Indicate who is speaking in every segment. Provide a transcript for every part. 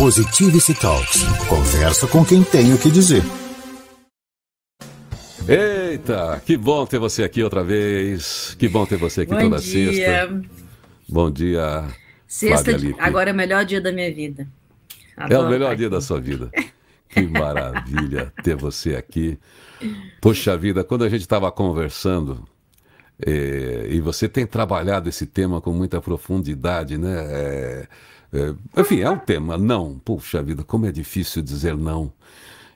Speaker 1: Positivity Talks. Conversa com quem tem o que dizer.
Speaker 2: Eita, que bom ter você aqui outra vez. Que bom ter você aqui
Speaker 3: bom
Speaker 2: toda
Speaker 3: dia.
Speaker 2: sexta. Bom dia.
Speaker 3: Sexta,
Speaker 2: Lippe.
Speaker 3: agora é o melhor dia da minha vida.
Speaker 2: É o
Speaker 3: Adoro
Speaker 2: melhor dia
Speaker 3: aqui.
Speaker 2: da sua vida. Que maravilha ter você aqui. Poxa vida, quando a gente estava conversando, eh, e você tem trabalhado esse tema com muita profundidade, né? É, é, enfim, é um tema, não. Puxa vida, como é difícil dizer não.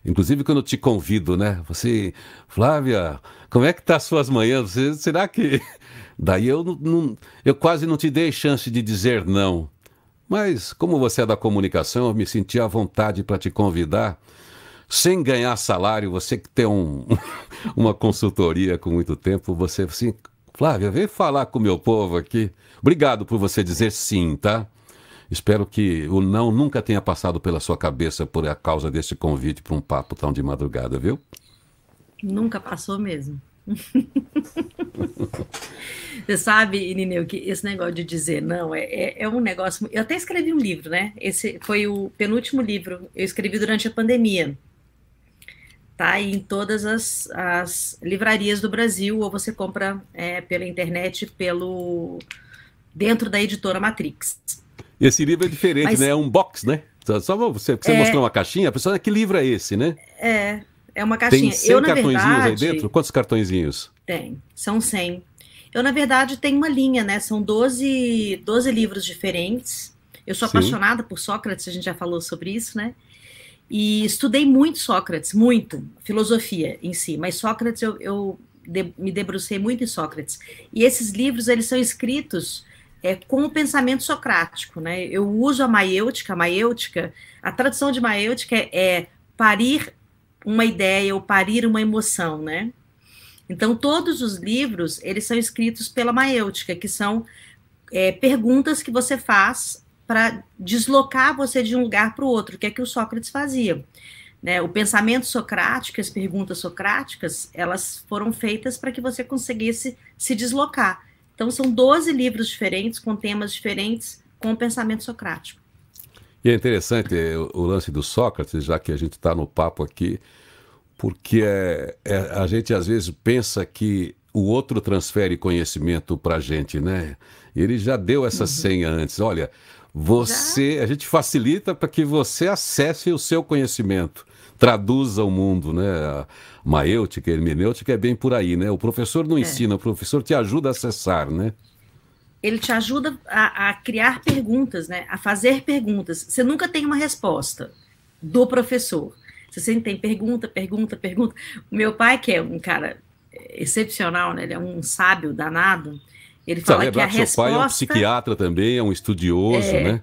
Speaker 2: Inclusive quando eu te convido, né? Você, Flávia, como é que tá as suas manhãs? Você- será que... Daí eu, não, eu quase não te dei chance de dizer não. Mas, como você é da comunicação, eu me senti à vontade para te convidar, sem ganhar salário, você que tem um, uma consultoria com muito tempo, você assim, Flávia, vem falar com o meu povo aqui. Obrigado por você dizer sim, tá? Espero que o não nunca tenha passado pela sua cabeça por a causa desse convite para um papo tão de madrugada, viu?
Speaker 3: Nunca passou mesmo. Você sabe, Irineu, que esse negócio de dizer não é, é, é um negócio. Eu até escrevi um livro, né? Esse foi o penúltimo livro. Eu escrevi durante a pandemia. Tá em todas as, as livrarias do Brasil, ou você compra é, pela internet, pelo dentro da editora Matrix.
Speaker 2: Esse livro é diferente,
Speaker 3: Mas-
Speaker 2: né? É um box, né? Só- você, você
Speaker 3: É.
Speaker 2: mostrou uma caixinha, a pessoa, que livro é esse, né?
Speaker 3: É, é uma caixinha.
Speaker 2: Tem 100
Speaker 3: eu,
Speaker 2: cartõezinhos
Speaker 3: verdade,
Speaker 2: aí dentro? Quantos cartõezinhos?
Speaker 3: Tem, são 100. Eu, na verdade, tenho uma linha, né? São 12, 12 livros diferentes. Eu sou
Speaker 2: Sim.
Speaker 3: apaixonada por Sócrates, a gente já falou sobre isso, né? E estudei muito Sócrates, muito, filosofia em si, mas Sócrates eu, eu de- me debrucei muito em Sócrates. E esses livros, eles são escritos é, com o pensamento socrático, né? Eu uso a maiêutica, a maiêutica, a tradução de maiêutica é, é parir uma ideia ou parir uma emoção, né? Então, todos os livros, eles são escritos pela maiêutica, que são é, perguntas que você faz para deslocar você de um lugar para o outro, que é que o Sócrates fazia. Né? O pensamento socrático, as perguntas socráticas, elas foram feitas para que você conseguisse se deslocar. Então, são 12 livros diferentes, com temas diferentes, com o pensamento socrático.
Speaker 2: E é interessante eh, o, o lance do Sócrates, já que a gente está no papo aqui, porque é, é- a gente às vezes pensa que o outro transfere conhecimento para a gente, né? Ele já deu essa senha antes. Olha, você, a gente facilita para que você acesse o seu conhecimento, traduza o mundo, né? A maêutica, a hermenêutica é bem por aí, né? O professor não ensina, o professor te ajuda a acessar, né?
Speaker 3: ele te ajuda a, a criar perguntas, né? A fazer perguntas. Você nunca tem uma resposta do professor. Você sempre tem pergunta, pergunta, pergunta. O meu pai, que é um cara excepcional, né? Ele é um sábio danado. Ele
Speaker 2: Precisa
Speaker 3: fala que a
Speaker 2: que seu pai é um
Speaker 3: resposta,
Speaker 2: psiquiatra também, é um estudioso,
Speaker 3: É.
Speaker 2: né?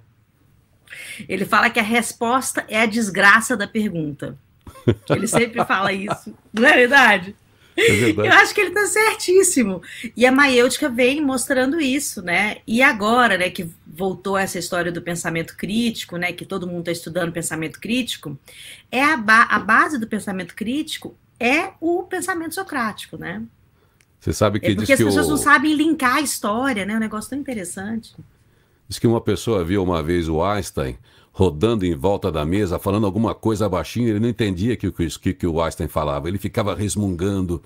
Speaker 3: Ele fala que a resposta é a desgraça da pergunta. Ele sempre fala isso, não é verdade?
Speaker 2: É verdade.
Speaker 3: Eu acho que ele está certíssimo. E a Maiêutica vem mostrando isso, né? E agora, né, que voltou essa história do pensamento crítico, né, que todo mundo está estudando pensamento crítico, é a, ba- a base do pensamento crítico é o pensamento socrático, né?
Speaker 2: Você sabe que
Speaker 3: É
Speaker 2: diz
Speaker 3: porque as
Speaker 2: que,
Speaker 3: pessoas
Speaker 2: o,
Speaker 3: não sabem linkar a história, né? É um negócio tão interessante.
Speaker 2: Diz que uma pessoa viu uma vez o Einstein rodando em volta da mesa, falando alguma coisa baixinho, ele não entendia que, o que, que o Einstein falava, ele ficava resmungando.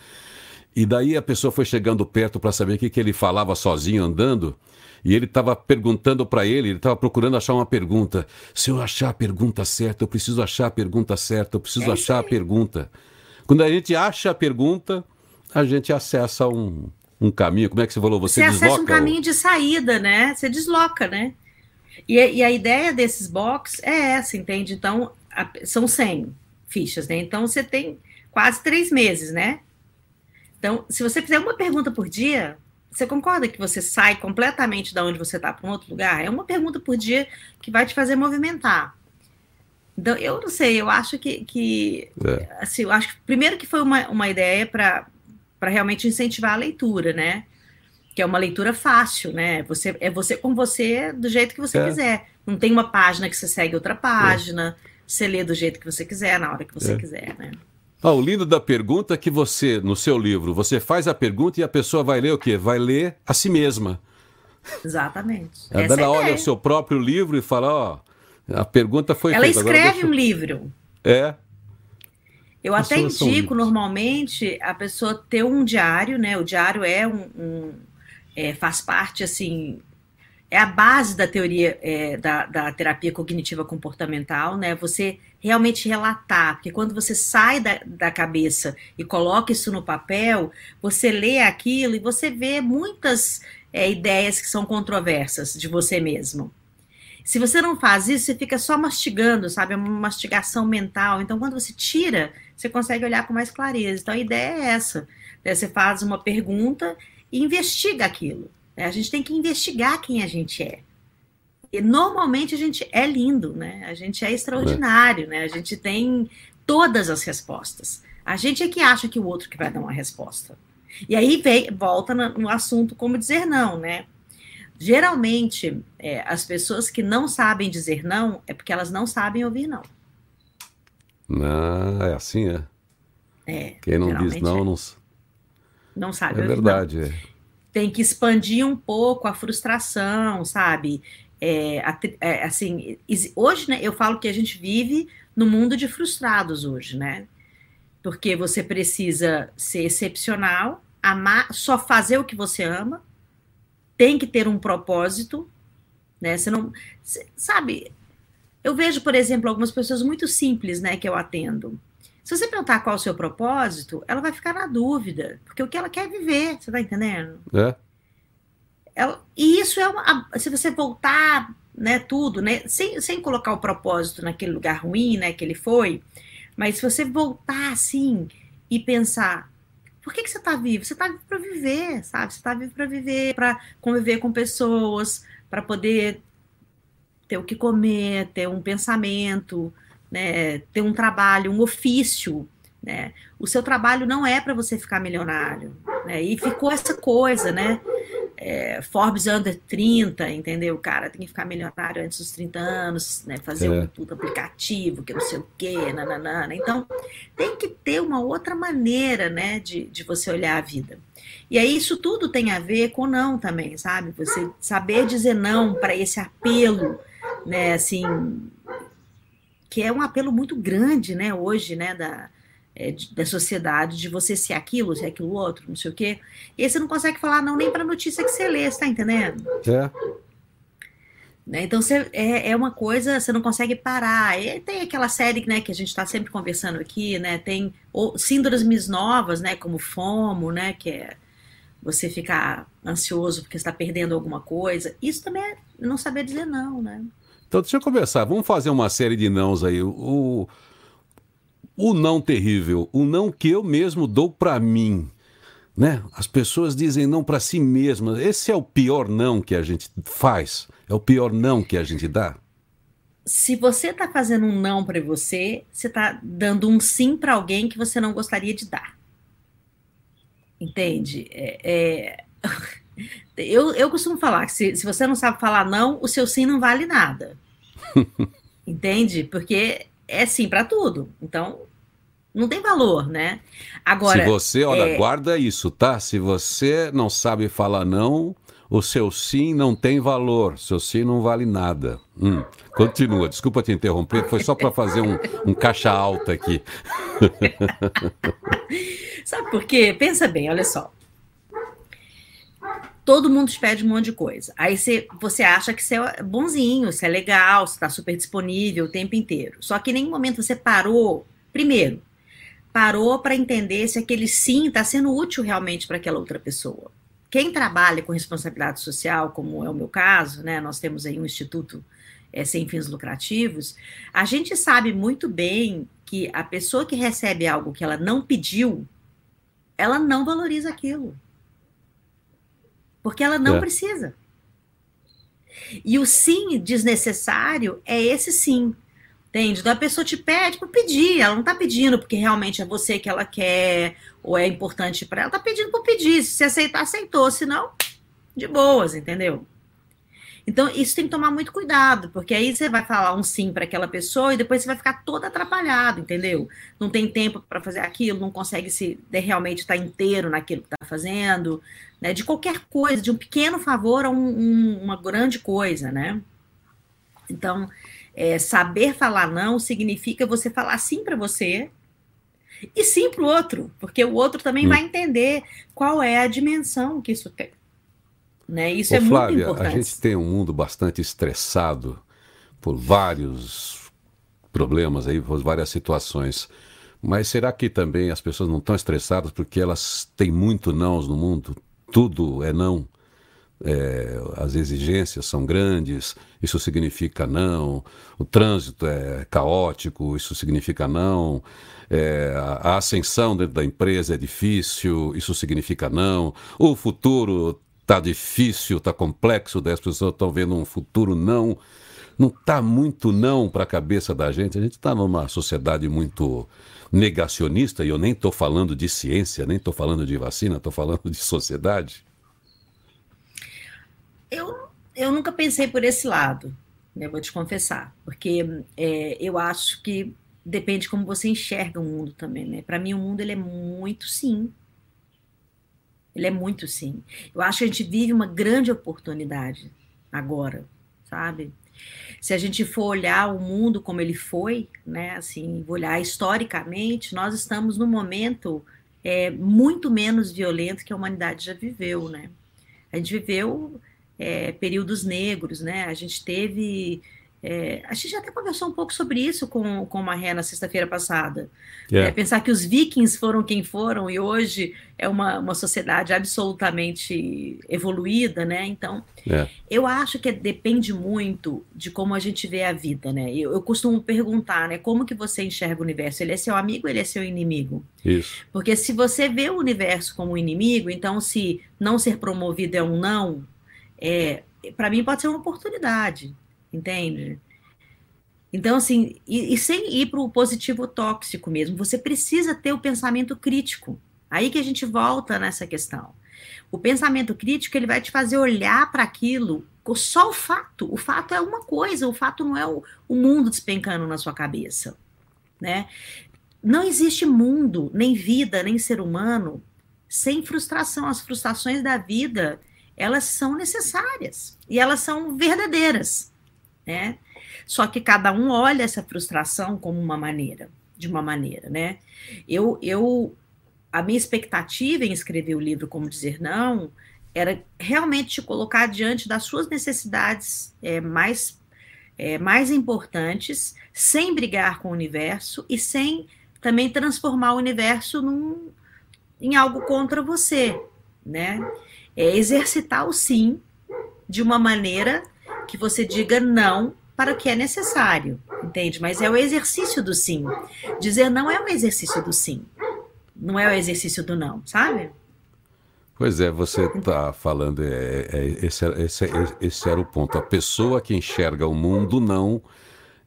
Speaker 2: E daí a pessoa foi chegando perto para saber o que, que ele falava sozinho andando, e ele estava perguntando para ele, ele estava procurando achar uma pergunta. Se eu achar a pergunta certa, eu preciso achar a pergunta certa, eu preciso
Speaker 3: É
Speaker 2: achar a pergunta. Quando a gente acha a pergunta, a gente acessa um, um caminho. Como é que você falou? Você,
Speaker 3: Você,
Speaker 2: desloca
Speaker 3: um caminho de saída, né? Você desloca, né? E, a- e a ideia desses box é essa, entende? Então, a- são 100 fichas, né? Então, você tem quase três meses, né? Então, se você fizer uma pergunta por dia, você concorda que você sai completamente da onde você está para um outro lugar? É uma pergunta por dia que vai te fazer movimentar. Então, eu não sei, eu acho que, que
Speaker 2: É.
Speaker 3: assim, eu acho que primeiro que foi uma, uma ideia para realmente incentivar a leitura, né? Que é uma leitura fácil, né? Você, é você com você do jeito que você
Speaker 2: É.
Speaker 3: quiser. Não tem uma página que você segue outra página. Você lê do jeito que você quiser, na hora que você
Speaker 2: É.
Speaker 3: quiser, né?
Speaker 2: Ah, o lindo da pergunta é que você, no seu livro, você faz a pergunta e a pessoa vai ler o quê? Vai ler a si mesma.
Speaker 3: Exatamente.
Speaker 2: A
Speaker 3: Essa é
Speaker 2: olha o seu próprio livro e fala, ó, A pergunta foi
Speaker 3: Ela
Speaker 2: feita.
Speaker 3: escreve
Speaker 2: deixa...
Speaker 3: um livro.
Speaker 2: É.
Speaker 3: Eu até indico normalmente a pessoa ter um diário, né? O diário é um, um é, faz parte assim é a base da teoria é, da, da, terapia cognitiva comportamental, né? Você realmente relatar, porque quando você sai da, da cabeça e coloca isso no papel, você lê aquilo e você vê muitas é, ideias que são controversas de você mesmo. Se você não faz isso, você fica só mastigando, sabe? É uma mastigação mental. Então, quando você tira, você consegue olhar com mais clareza. Então, a ideia é essa. Você faz uma pergunta e investiga aquilo. A gente tem que investigar quem a gente é. E normalmente a gente é lindo, né? A gente é extraordinário, né? A gente tem todas as respostas. A gente é que acha que o outro que vai dar uma resposta. E aí vem, volta no assunto como dizer não, né? Geralmente, é, as pessoas que não sabem dizer não é porque elas não sabem ouvir não.
Speaker 2: Ah, é assim, é?
Speaker 3: É.
Speaker 2: Quem não diz não,
Speaker 3: é.
Speaker 2: não...
Speaker 3: Não sabe
Speaker 2: É
Speaker 3: ouvir
Speaker 2: verdade,
Speaker 3: não.
Speaker 2: é.
Speaker 3: Tem que expandir um pouco a frustração, sabe? É, é, assim, hoje, né, eu falo que a gente vive no mundo de frustrados hoje, né? Porque você precisa ser excepcional, amar, só fazer o que você ama, tem que ter um propósito, né? Você não, sabe? Eu vejo, por exemplo, algumas pessoas muito simples, né, que eu atendo. Se você perguntar qual é o seu propósito, ela vai ficar na dúvida, porque o que ela quer é viver, você tá entendendo?
Speaker 2: É.
Speaker 3: Ela, e isso é uma, se você voltar, né, tudo, né, sem, sem colocar o propósito naquele lugar ruim, né, que ele foi, mas se você voltar assim e pensar, por que, que você está vivo? Você está vivo para viver, sabe? Você está vivo para viver, para conviver com pessoas, para poder ter o que comer, ter um pensamento, né, ter um trabalho, um ofício. Né? O seu trabalho não é para você ficar milionário. Né? E ficou essa coisa, né? É, Forbes under 30, entendeu? Cara tem que ficar milionário antes dos 30 anos, né? Fazer é. um puto aplicativo, que não sei o quê, nananana. Então, tem que ter uma outra maneira, né, de, de você olhar a vida. E aí, isso tudo tem a ver com não também, sabe? Você saber dizer não para esse apelo, né, assim, que é um apelo muito grande, né, hoje, né, da, é, de, da sociedade, de você ser aquilo, ser aquilo outro, não sei o quê. E aí você não consegue falar não nem para notícia que você lê, você tá entendendo?
Speaker 2: É.
Speaker 3: Né? Então você, é, é uma coisa, você não consegue parar. E tem aquela série né, que a gente está sempre conversando aqui, né? Tem ou, síndromes novas, né? Como FOMO, né? Que é você ficar ansioso porque está perdendo alguma coisa. Isso também é não saber dizer não, né?
Speaker 2: Então deixa eu conversar. Vamos fazer uma série de nãos aí. O, o não terrível, o não que eu mesmo dou para mim. Né? As pessoas dizem não para si mesmas. Esse é o pior não que a gente faz. É o pior não que a gente dá.
Speaker 3: Se você está fazendo um não para você, você está dando um sim para alguém que você não gostaria de dar. Entende? É, é... eu, eu costumo falar que se, se você não sabe falar não, o seu sim não vale nada. Entende? Porque é sim para tudo. Então, não tem valor, né? Agora.
Speaker 2: Se você, olha, é... guarda isso, tá? Se você não sabe falar não, o seu sim não tem valor, seu sim não vale nada. Hum, continua, desculpa te interromper, foi só para fazer um, um caixa alta aqui.
Speaker 3: Sabe por quê? Pensa bem, olha só. Todo mundo te pede um monte de coisa. Aí você, você acha que você é bonzinho, você é legal, você está super disponível o tempo inteiro. Só que em nenhum momento você parou. Primeiro, parou para entender se aquele sim está sendo útil realmente para aquela outra pessoa quem trabalha com responsabilidade social, como é o meu caso, né, nós temos aí um instituto é, sem fins lucrativos, a gente sabe muito bem que a pessoa que recebe algo que ela não pediu, ela não valoriza aquilo. Porque ela não é. precisa. E o sim desnecessário é esse sim. Entende? Então a pessoa te pede por pedir, ela não está pedindo porque realmente é você que ela quer, ou é importante para ela, está pedindo por pedir. Se aceitar, aceitou, se não, de boas, entendeu? Então, isso tem que tomar muito cuidado, porque aí você vai falar um sim para aquela pessoa e depois você vai ficar todo atrapalhado, entendeu? Não tem tempo para fazer aquilo, não consegue se realmente estar tá inteiro naquilo que está fazendo, né? De qualquer coisa, de um pequeno favor a um, um, uma grande coisa, né? Então, É, saber falar não significa você falar sim para você e sim para o outro, porque o outro também hum. vai entender qual é a dimensão que isso tem. Né? Isso Ô, é Flávia, muito importante.
Speaker 2: A gente tem um mundo bastante estressado por vários problemas aí, por várias situações. Mas será que também as pessoas não estão estressadas porque elas têm muito nãos no mundo? Tudo é não. É, as exigências são grandes, isso significa não. O trânsito é caótico, isso significa não. É, a ascensão dentro da empresa é difícil, isso significa não. O futuro está difícil, está complexo, as pessoas estão vendo um futuro não. Não está muito não para a cabeça da gente. A gente está numa sociedade muito negacionista, e eu nem estou falando de ciência, nem estou falando de vacina, estou falando de sociedade.
Speaker 3: Eu, eu nunca pensei por esse lado, né, vou te confessar, porque é, eu acho que depende como você enxerga o mundo também, né? Para mim o mundo ele é muito sim. Ele é muito sim. Eu acho que a gente vive uma grande oportunidade agora, sabe? Se a gente for olhar o mundo como ele foi, né, assim, olhar historicamente, nós estamos num momento é, muito menos violento que a humanidade já viveu, né? A gente viveu é, períodos negros, né? A gente teve é, a gente já até conversou um pouco sobre isso com, com o Marré na sexta-feira passada. Yeah. É. é, pensar que os vikings foram quem foram e hoje é uma, uma sociedade absolutamente evoluída, né? Então, yeah. É. eu acho que depende muito de como a gente vê a vida, né? Eu, eu, costumo perguntar, né? Como que você enxerga o universo? Ele é seu amigo ou ele é seu inimigo?
Speaker 2: Isso.
Speaker 3: Porque se você vê o universo como um inimigo, então se não ser promovido é um não, é, para mim pode ser uma oportunidade entende? Então, assim, e, e sem ir para o positivo tóxico mesmo, você precisa ter o pensamento crítico. Aí que a gente volta nessa questão. O pensamento crítico ele vai te fazer olhar para aquilo só o fato. O fato é uma coisa, o fato não é o, o mundo despencando na sua cabeça, né? Não existe mundo, nem vida, nem ser humano sem frustração. As frustrações da vida, elas são necessárias e elas são verdadeiras né? Só que cada um olha essa frustração como uma maneira, de uma maneira, né? Eu, eu, a minha expectativa em escrever o livro Como Dizer Não era realmente te colocar diante das suas necessidades é, mais, é, mais importantes, sem brigar com o universo e sem também transformar o universo num, em algo contra você, né? É exercitar o sim de uma maneira que você diga não para o que é necessário, entende? Mas é o exercício do sim. Dizer não é o exercício do sim, não é o exercício do não, sabe?
Speaker 2: Pois é, você está falando, é, é, esse, esse, esse era o ponto. A pessoa que enxerga o mundo não,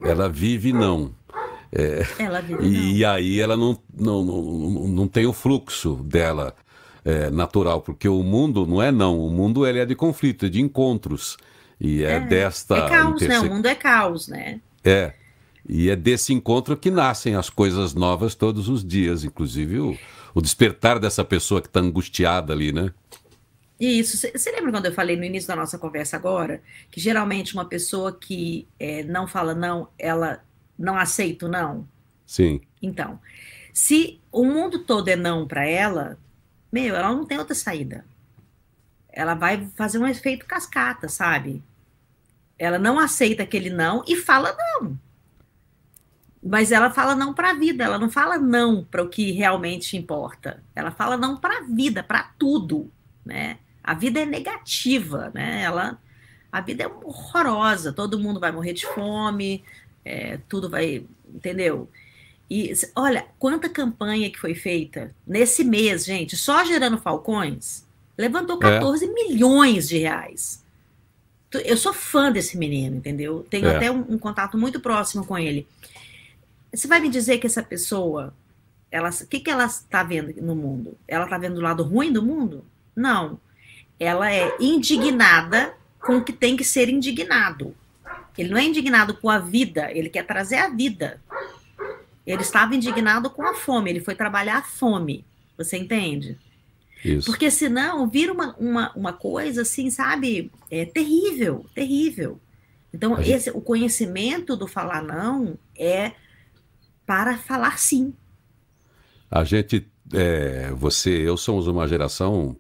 Speaker 2: ela vive não.
Speaker 3: É, ela vive
Speaker 2: e, não. aí ela não, não, não, não tem o fluxo dela é, natural, porque o mundo não é não, o mundo ele é de conflito, é de encontros. E é, é desta.
Speaker 3: É caos, interse... né? O mundo é caos, né?
Speaker 2: É. E é desse encontro que nascem as coisas novas todos os dias, inclusive o, o despertar dessa pessoa que está angustiada ali, né?
Speaker 3: Isso. Você lembra quando eu falei no início da nossa conversa agora que geralmente uma pessoa que é, não fala não, ela não aceita o não?
Speaker 2: Sim.
Speaker 3: Então, se o mundo todo é não para ela, meu, ela não tem outra saída. Ela vai fazer um efeito cascata, sabe? Ela não aceita aquele não e fala não. Mas ela fala não para a vida, ela não fala não para o que realmente importa. Ela fala não para a vida, para tudo, né? A vida é negativa, né? Ela, a vida é horrorosa, todo mundo vai morrer de fome, é, tudo vai, entendeu? E olha, quanta campanha que foi feita nesse mês, gente, só gerando falcões, levantou 14 é. milhões de reais. Eu sou fã desse menino, entendeu? Tenho é. até um, um, contato muito próximo com ele. Você vai me dizer que essa pessoa, ela, o que, que ela está vendo no mundo? Ela está vendo o lado ruim do mundo? Não. Ela é indignada com o que tem que ser indignado. Ele não é indignado com a vida, ele quer trazer a vida. Ele estava indignado com a fome, ele foi trabalhar a fome. Você entende?
Speaker 2: Isso.
Speaker 3: Porque senão vira uma, uma, uma coisa assim, sabe? É terrível, terrível. Então, esse, gente... o conhecimento do falar não é para falar sim.
Speaker 2: A gente, é, você, eu somos uma geração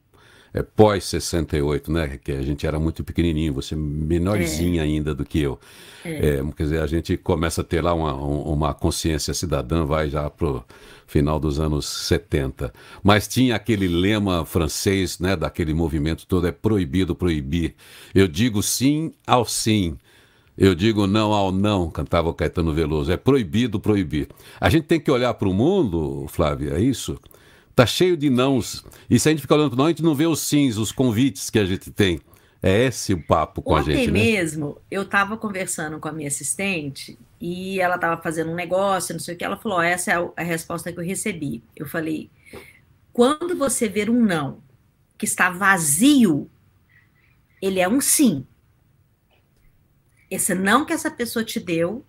Speaker 2: é, pós 68, né? Que a gente era muito pequenininho, você menorzinha é. ainda do que eu. É. é. quer dizer, a gente começa a ter lá uma, uma consciência cidadã, vai já pro final dos anos 70. Mas tinha aquele lema francês, né? Daquele movimento todo, é proibido proibir. Eu digo sim ao sim. Eu digo não ao não, cantava o Caetano Veloso. É proibido proibir. A gente tem que olhar para o mundo, Flávia, é isso? Tá cheio de nãos. E se a gente ficar olhando para não, a gente não vê os sims, os convites que a gente tem. É esse o papo com
Speaker 3: Ontem
Speaker 2: a gente,
Speaker 3: né? mesmo, eu estava conversando com a minha assistente e ela estava fazendo um negócio, não sei o que, ela falou, oh, essa é a resposta que eu recebi. Eu falei, quando você ver um não que está vazio, ele é um sim. Esse não que essa pessoa te deu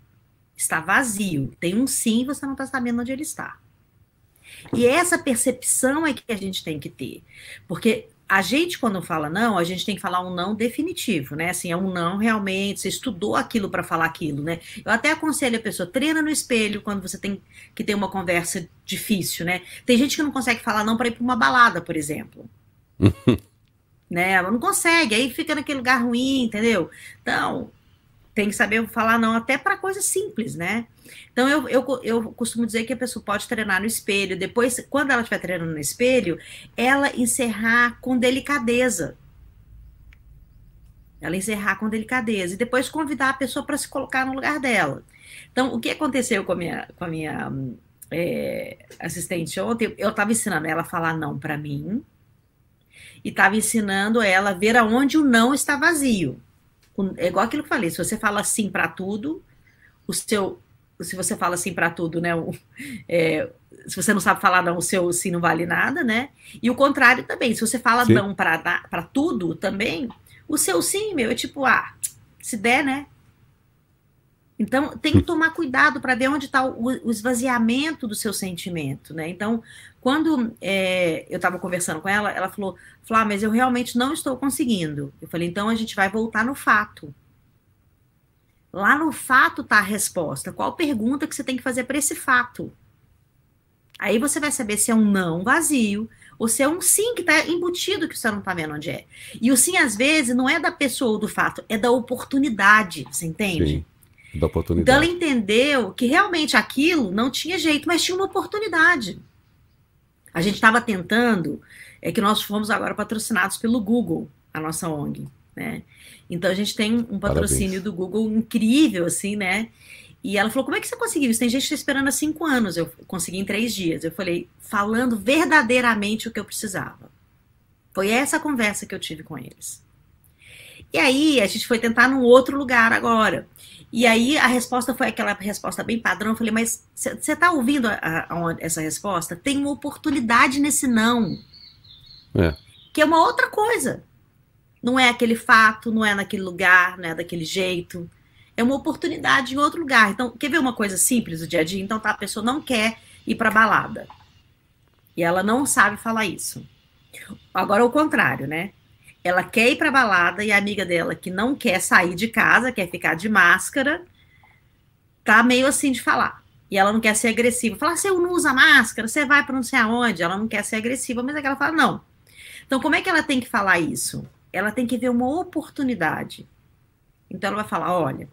Speaker 3: está vazio. Tem um sim, você não está sabendo onde ele está. E essa percepção é que a gente tem que ter. Porque a gente, quando fala não, a gente tem que falar um não definitivo, né? Assim, é um não realmente, você estudou aquilo para falar aquilo, né? Eu até aconselho a pessoa, treina no espelho quando você tem que ter uma conversa difícil, né? Tem gente que não consegue falar não para ir para uma balada, por exemplo. né? Ela não consegue, aí fica naquele lugar ruim, entendeu? Então, tem que saber falar não até para coisas simples, né? Então eu, eu, eu costumo dizer que a pessoa pode treinar no espelho, depois, quando ela estiver treinando no espelho, ela encerrar com delicadeza. Ela encerrar com delicadeza e depois convidar a pessoa para se colocar no lugar dela. Então, o que aconteceu com a minha, com a minha é, assistente ontem? Eu estava ensinando ela a falar não para mim e estava ensinando ela a ver aonde o não está vazio é igual aquilo que eu falei, se você fala sim para tudo, o seu. Se você fala sim para tudo, né? O, é, se você não sabe falar não, o seu sim não vale nada, né? E o contrário também, se você fala sim. não para tudo também, o seu sim, meu, é tipo, ah, se der, né? Então, tem que tomar cuidado para ver onde está o, o, esvaziamento do seu sentimento, né? Então, quando é, eu estava conversando com ela, ela falou, Flá, mas eu realmente não estou conseguindo. Eu falei, então a gente vai voltar no fato. Lá no fato está a resposta. Qual pergunta que você tem que fazer para esse fato? Aí você vai saber se é um não vazio ou se é um sim que está embutido que você não está vendo onde é. E o sim, às vezes, não é da pessoa ou do fato, é da oportunidade, você entende? Sim
Speaker 2: da oportunidade.
Speaker 3: Então ela entendeu que realmente aquilo não tinha jeito, mas tinha uma oportunidade. A gente estava tentando, é que nós fomos agora patrocinados pelo Google, a nossa ONG, né? Então a gente tem um patrocínio Parabéns. do Google incrível, assim, né? E ela falou: como é que você conseguiu isso? Tem gente que esperando há cinco anos. Eu consegui em três dias. Eu falei, falando verdadeiramente o que eu precisava. Foi essa conversa que eu tive com eles. E aí a gente foi tentar num outro lugar agora. E aí a resposta foi aquela resposta bem padrão. Eu falei, mas você está ouvindo a, a, a, essa resposta? Tem uma oportunidade nesse não. É. Que é uma outra coisa. Não é aquele fato, não é naquele lugar, não é daquele jeito. É uma oportunidade em outro lugar. Então, quer ver uma coisa simples do dia a dia? Então, tá, a pessoa não quer ir para balada. E ela não sabe falar isso. Agora, o contrário, né? Ela quer ir para balada e a amiga dela que não quer sair de casa, quer ficar de máscara, tá meio assim de falar. E ela não quer ser agressiva. Fala, você não usa máscara, você vai para não sei aonde. Ela não quer ser agressiva, mas é que ela fala, não. Então, como é que ela tem que falar isso? Ela tem que ver uma oportunidade. Então, ela vai falar: olha,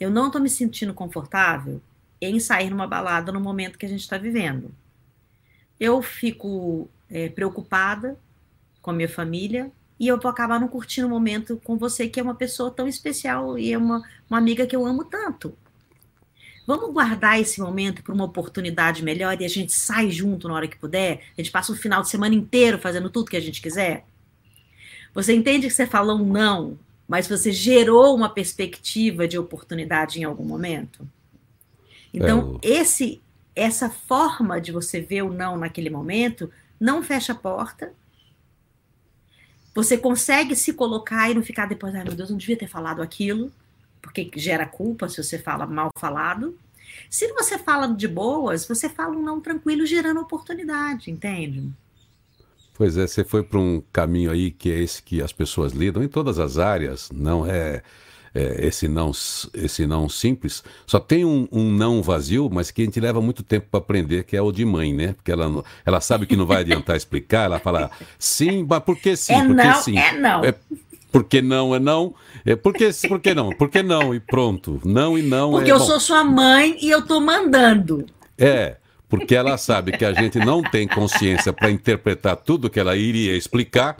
Speaker 3: eu não estou me sentindo confortável em sair numa balada no momento que a gente está vivendo. Eu fico é, preocupada com a minha família, e eu vou acabar não curtindo o momento com você, que é uma pessoa tão especial e é uma, uma amiga que eu amo tanto. Vamos guardar esse momento para uma oportunidade melhor e a gente sai junto na hora que puder? A gente passa o final de semana inteiro fazendo tudo que a gente quiser? Você entende que você falou um não, mas você gerou uma perspectiva de oportunidade em algum momento? Então, é, esse essa forma de você ver o não naquele momento não fecha a porta, você consegue se colocar e não ficar depois, ai meu Deus, não devia ter falado aquilo, porque gera culpa se você fala mal falado. Se você fala de boas, você fala um não tranquilo, gerando oportunidade, entende?
Speaker 2: Pois é, você foi para um caminho aí que é esse que as pessoas lidam em todas as áreas, não é é, esse, não, esse não simples, só tem um, um, não vazio, mas que a gente leva muito tempo para aprender, que é o de mãe, né? Porque ela, ela sabe que não vai adiantar explicar, ela fala sim, mas por que sim?
Speaker 3: É
Speaker 2: por que
Speaker 3: não,
Speaker 2: sim?
Speaker 3: é não. É,
Speaker 2: porque não é não. É porque, porque não? Porque não e pronto. Não e não
Speaker 3: porque
Speaker 2: é.
Speaker 3: Porque eu bom. sou sua mãe e eu tô mandando.
Speaker 2: É, porque ela sabe que a gente não tem consciência para interpretar tudo que ela iria explicar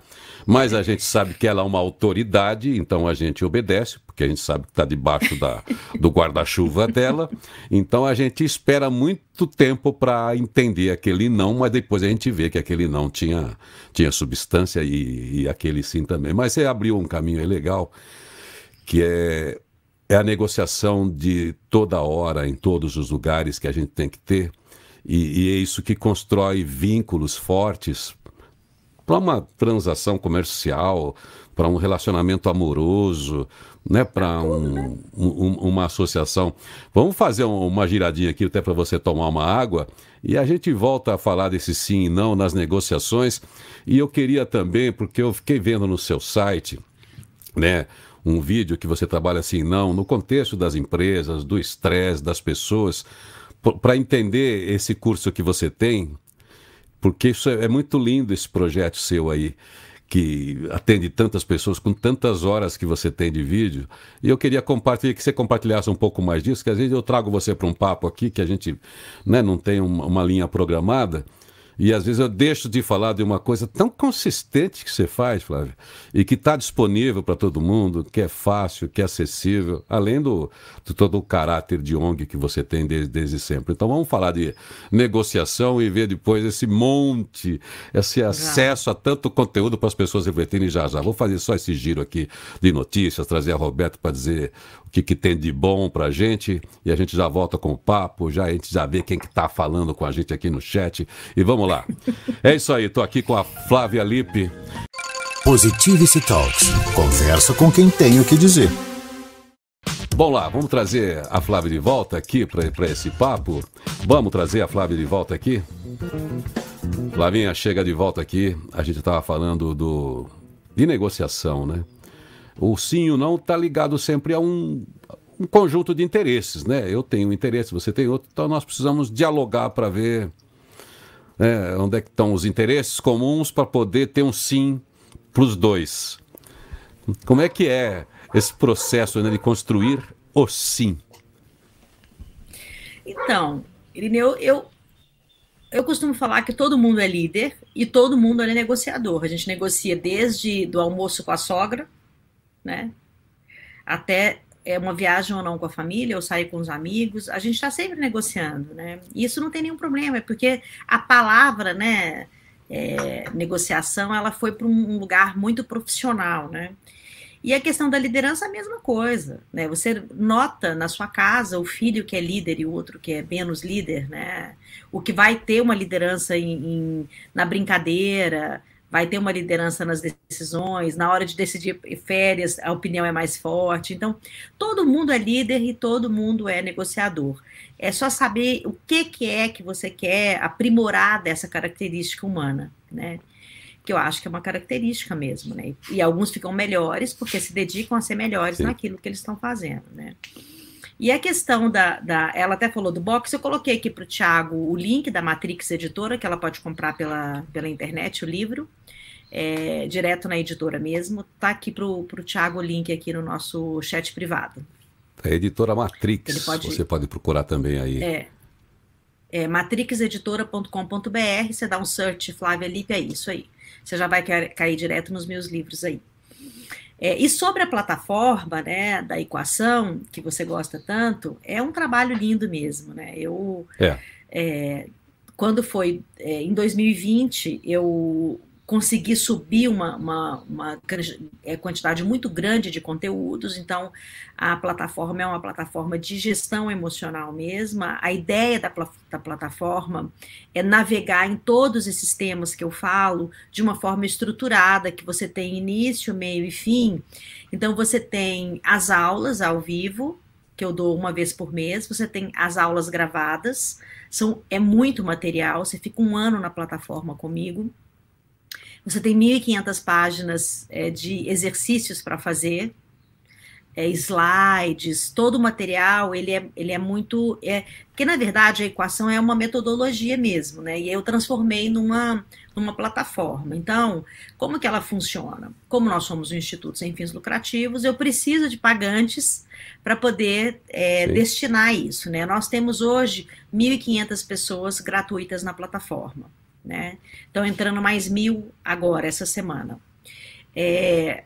Speaker 2: mas a gente sabe que ela é uma autoridade, então a gente obedece, porque a gente sabe que está debaixo da, do guarda-chuva dela. Então a gente espera muito tempo para entender aquele não, mas depois a gente vê que aquele não tinha, tinha substância e, e aquele sim também. Mas você abriu um caminho legal, que é, é a negociação de toda hora, em todos os lugares que a gente tem que ter. E, e, é isso que constrói vínculos fortes para uma transação comercial, para um relacionamento amoroso, né, para um, um, uma associação. Vamos fazer uma giradinha aqui até para você tomar uma água e a gente volta a falar desse sim e não nas negociações. E eu queria também, porque eu fiquei vendo no seu site, né, um vídeo que você trabalha assim não no contexto das empresas, do estresse das pessoas, para entender esse curso que você tem, porque isso é, é muito lindo esse projeto seu aí que atende tantas pessoas com tantas horas que você tem de vídeo. E eu queria compartilhar que você compartilhasse um pouco mais disso, que às vezes eu trago você para um papo aqui que a gente né, não tem uma, uma linha programada. E às vezes eu deixo de falar de uma coisa tão consistente que você faz, Flávio, e que está disponível para todo mundo, que é fácil, que é acessível, além do, de todo o caráter de ONG que você tem desde, desde sempre. Então vamos falar de negociação e ver depois esse monte, esse acesso a tanto conteúdo para as pessoas refletirem já já. Vou fazer só esse giro aqui de notícias, trazer a Roberto para dizer que, que tem de bom para a gente e a gente já volta com o papo, já a gente já vê quem que está falando com a gente aqui no chat e vamos lá. É isso aí, tô aqui com a Flávia Lippe.
Speaker 1: Positivity Talks. Conversa com quem tem o que dizer.
Speaker 2: Bom lá, vamos trazer a Flávia de volta aqui para esse papo. Vamos trazer a Flávia de volta aqui. Flavinha, chega de volta aqui. A gente estava falando do de negociação, né? O sim ou não está ligado sempre a um, um conjunto de interesses, né? Eu tenho um interesse, você tem outro, então nós precisamos dialogar para ver né, onde é que estão os interesses comuns para poder ter um sim para os dois. Como é que é esse processo né, de construir o sim?
Speaker 3: Então, Irineu, eu, eu costumo falar que todo mundo é líder e todo mundo é negociador. A gente negocia desde do almoço com a sogra, né, até é uma viagem ou não com a família, ou sair com os amigos, a gente está sempre negociando, né? E isso não tem nenhum problema, é porque a palavra, né, é, negociação, ela foi para um lugar muito profissional, né? E a questão da liderança é a mesma coisa, né? Você nota na sua casa o filho que é líder e o outro que é menos líder, né? O que vai ter uma liderança em, em na brincadeira, vai ter uma liderança nas decisões, na hora de decidir férias, a opinião é mais forte. Então, todo mundo é líder e todo mundo é negociador. É só saber o que, que é que você quer aprimorar dessa característica humana, né? Que eu acho que é uma característica mesmo, né? E alguns ficam melhores porque se dedicam a ser melhores Sim. naquilo que eles estão fazendo, né? E a questão da, da. Ela até falou do box, eu coloquei aqui para o Tiago o link da Matrix Editora, que ela pode comprar pela, pela internet, o livro, é, direto na editora mesmo. Tá aqui para o Tiago o link aqui no nosso chat privado.
Speaker 2: É a editora Matrix, pode, você pode procurar também aí.
Speaker 3: É, é matrixeditora.com.br, você dá um search Flávia Lipe, é isso aí. Você já vai cair direto nos meus livros aí. É, e sobre a plataforma né, da equação, que você gosta tanto, é um trabalho lindo mesmo. Né? Eu, é. É, quando foi é, em 2020, eu conseguir subir uma, uma, uma, é, quantidade muito grande de conteúdos, então a plataforma é uma plataforma de gestão emocional mesmo. A ideia da, da plataforma é navegar em todos esses temas que eu falo de uma forma estruturada, que você tem início, meio e fim. Então você tem as aulas ao vivo, que eu dou uma vez por mês, você tem as aulas gravadas, são, é muito material, você fica um ano na plataforma comigo. Você tem 1.500 páginas é, de exercícios para fazer. é, slides, todo o material, ele é, ele é muito. É, porque, na verdade, a equação é uma metodologia mesmo, né? E eu transformei numa, numa plataforma. Então, como que ela funciona? Como nós somos um instituto sem fins lucrativos, eu preciso de pagantes para poder é, destinar isso, né? Nós temos hoje 1.500 pessoas gratuitas na plataforma, né? Estão entrando mais mil agora, essa semana. É,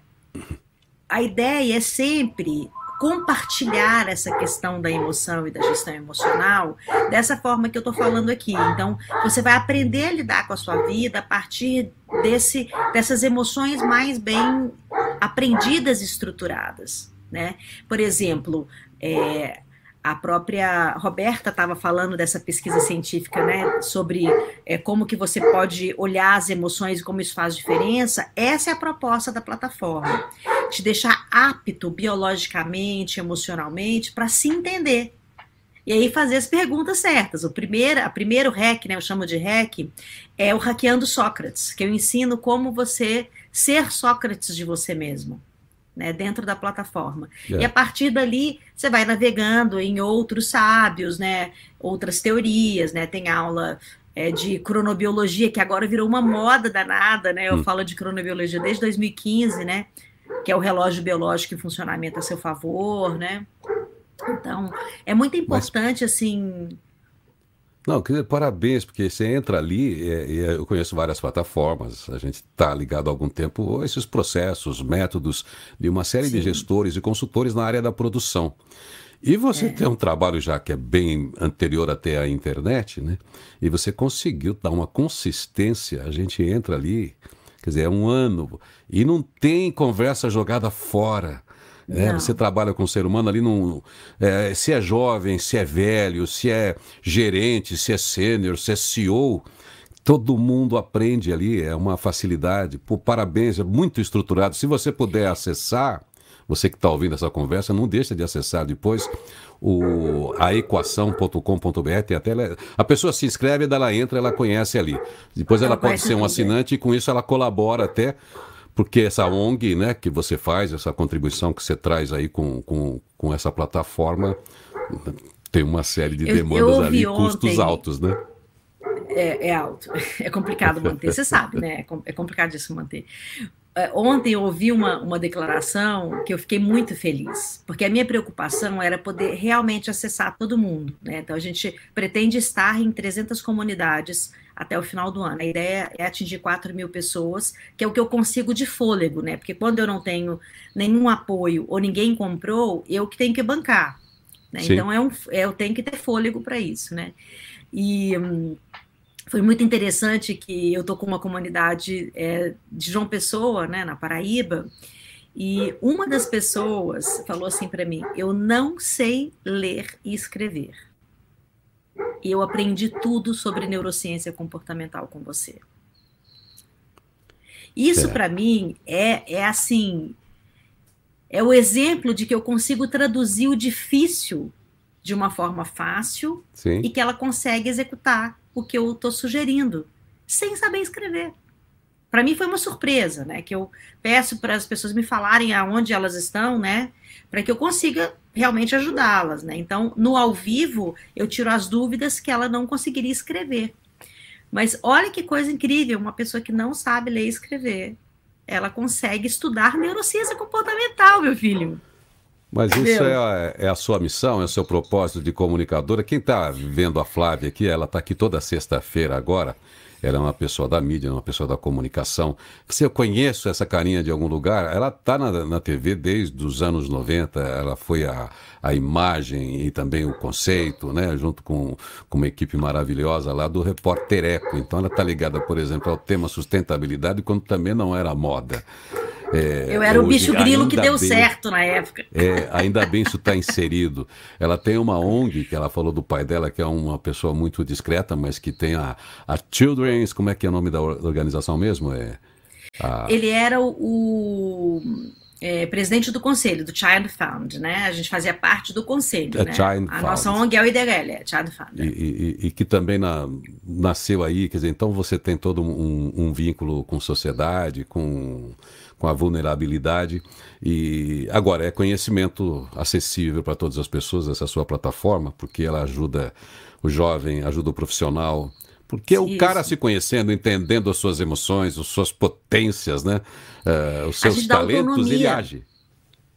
Speaker 3: a ideia é sempre compartilhar essa questão da emoção e da gestão emocional dessa forma que eu estou falando aqui. Então, você vai aprender a lidar com a sua vida a partir desse, dessas emoções mais bem aprendidas estruturadas. Né? Por exemplo, é, a própria Roberta estava falando dessa pesquisa científica, né, sobre é, como que você pode olhar as emoções e como isso faz diferença. Essa é a proposta da plataforma, te deixar apto biologicamente, emocionalmente, para se entender. E aí fazer as perguntas certas. O primeiro, a primeiro hack, né, eu chamo de hack, é o hackeando Sócrates, que eu ensino como você ser Sócrates de você mesmo né, dentro da plataforma. Yeah. E a partir dali você vai navegando em outros sábios, né, outras teorias, né, tem aula é, de cronobiologia que agora virou uma moda danada, né? Eu hum. falo de cronobiologia desde 2015, né? Que é o relógio biológico em funcionamento a seu favor, né? Então, é muito importante, Mas... assim,
Speaker 2: não, parabéns, porque você entra ali, e, eu conheço várias plataformas, a gente está ligado há algum tempo, esses processos, métodos de uma série Sim. de gestores e consultores na área da produção. E você é. tem um trabalho já que é bem anterior até a internet, né? E você conseguiu dar uma consistência, a gente entra ali, quer dizer, é um ano, e não tem conversa jogada fora. Né? Você trabalha com o ser humano ali, num, é, se é jovem, se é velho, se é gerente, se é sênior, se é CEO, todo mundo aprende ali, é uma facilidade. Pô, parabéns, é muito estruturado. Se você puder acessar, você que está ouvindo essa conversa, não deixa de acessar depois o aequação.com.br. Até ela, a pessoa se inscreve, ela entra, ela conhece ali. Depois ela pode ser um assinante e com isso ela colabora até porque essa ONG né, que você faz, essa contribuição que você traz aí com, com, com essa plataforma, tem uma série de demandas eu, eu ali, ontem, custos altos, né?
Speaker 3: É, é, alto, é complicado manter, você sabe, né? É, é complicadíssimo manter. É, ontem eu ouvi uma, uma declaração que eu fiquei muito feliz, porque a minha preocupação era poder realmente acessar todo mundo. Né? Então, a gente pretende estar em 300 comunidades até o final do ano. A ideia é atingir 4 mil pessoas, que é o que eu consigo de fôlego, né? Porque quando eu não tenho nenhum apoio ou ninguém comprou, eu que tenho que bancar. Né? Então, é um, é, eu tenho que ter fôlego para isso, né? E. Hum, foi muito interessante que eu tô com uma comunidade é, de João Pessoa, né, na Paraíba, e uma das pessoas falou assim para mim: Eu não sei ler e escrever. E eu aprendi tudo sobre neurociência comportamental com você. Isso para mim é, é assim, é o exemplo de que eu consigo traduzir o difícil de uma forma fácil Sim. e que ela consegue executar o que eu estou sugerindo, sem saber escrever. Para mim foi uma surpresa, né? Que eu peço para as pessoas me falarem aonde elas estão, né? Para que eu consiga realmente ajudá-las, né? Então, no ao vivo, eu tiro as dúvidas que ela não conseguiria escrever. Mas olha que coisa incrível, uma pessoa que não sabe ler e escrever, ela consegue estudar neurociência comportamental, meu filho.
Speaker 2: Mas isso é a, é a, sua missão, é o seu propósito de comunicadora. Quem está vendo a Flávia aqui, ela está aqui toda sexta-feira agora. Ela é uma pessoa da mídia, uma pessoa da comunicação. Se eu conheço essa carinha de algum lugar, ela está na, na TV desde os anos 90. Ela foi a, a imagem e também o conceito, né? Junto com, com uma equipe maravilhosa lá do Repórter Eco. Então ela está ligada, por exemplo, ao tema sustentabilidade, quando também não era moda.
Speaker 3: É, eu era o bicho grilo que deu bem, certo na época.
Speaker 2: É, ainda bem isso está inserido. Ela tem uma ONG, que ela falou do pai dela, que é uma pessoa muito discreta, mas que tem a, a Children's, como é que é o nome da organização mesmo? É,
Speaker 3: a... Ele era o, é, presidente do conselho, do Child Fund, né? A gente fazia parte do conselho,
Speaker 2: É
Speaker 3: né?
Speaker 2: Child
Speaker 3: a
Speaker 2: Fund.
Speaker 3: nossa ONG é o IDHL, é Child Fund.
Speaker 2: E, e- e que também na- nasceu aí, quer dizer, então você tem todo um, um vínculo com sociedade, com, com a vulnerabilidade. E agora é conhecimento acessível para todas as pessoas, essa sua plataforma, porque ela ajuda o jovem, ajuda o profissional. Porque o
Speaker 3: Isso.
Speaker 2: cara se conhecendo, entendendo as suas emoções, as suas potências, né? eh, os seus talentos, ele
Speaker 3: autonomia.
Speaker 2: age.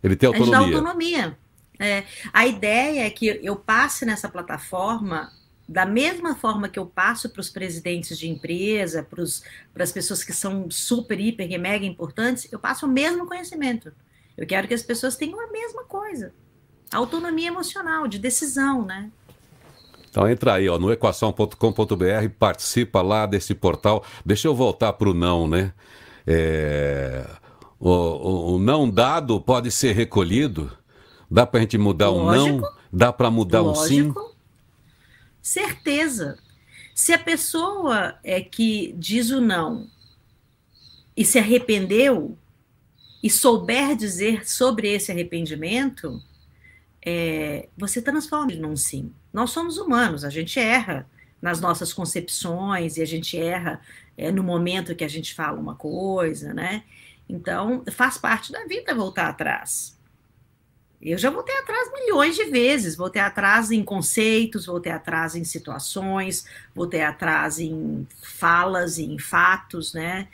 Speaker 2: Ele tem
Speaker 3: A gente dá
Speaker 2: autonomia.
Speaker 3: autonomia. É, a ideia é que eu passe nessa plataforma da mesma forma que eu passo para os presidentes de empresa, para as pessoas que são super, hiper e mega importantes, eu passo o mesmo conhecimento. Eu quero que as pessoas tenham a mesma coisa. Autonomia emocional, de decisão, né?
Speaker 2: Então entra aí, ó, no equação.com.br, participa lá desse portal. Deixa eu voltar para o não, né? É, o, o- o não dado pode ser recolhido. Dá para a gente mudar o não? Dá para mudar o sim?
Speaker 3: Certeza. Se a pessoa é que diz o não e se arrependeu e souber dizer sobre esse arrependimento, é, você transforma ele num sim. Nós somos humanos, a gente erra nas nossas concepções e a gente erra é, no momento que a gente fala uma coisa, né? Então, faz parte da vida voltar atrás. Eu já voltei atrás milhões de vezes, voltei atrás em conceitos, voltei atrás em situações, voltei atrás em falas, em fatos, né?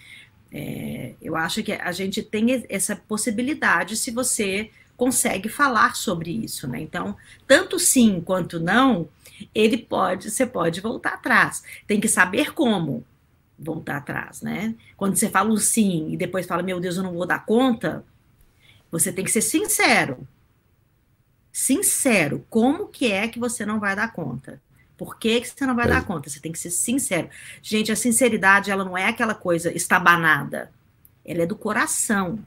Speaker 3: É, eu acho que a gente tem essa possibilidade se você consegue falar sobre isso, né? Então, tanto sim quanto não, ele pode, você pode voltar atrás. Tem que saber como voltar atrás, né? Quando você fala um sim e depois fala, meu Deus, eu não vou dar conta, você tem que ser sincero. Sincero, como que é que você não vai dar conta? Por que, que você não vai
Speaker 2: É.
Speaker 3: dar conta? Você tem que ser sincero. Gente, a sinceridade, ela não é aquela coisa estabanada. Ela é do coração.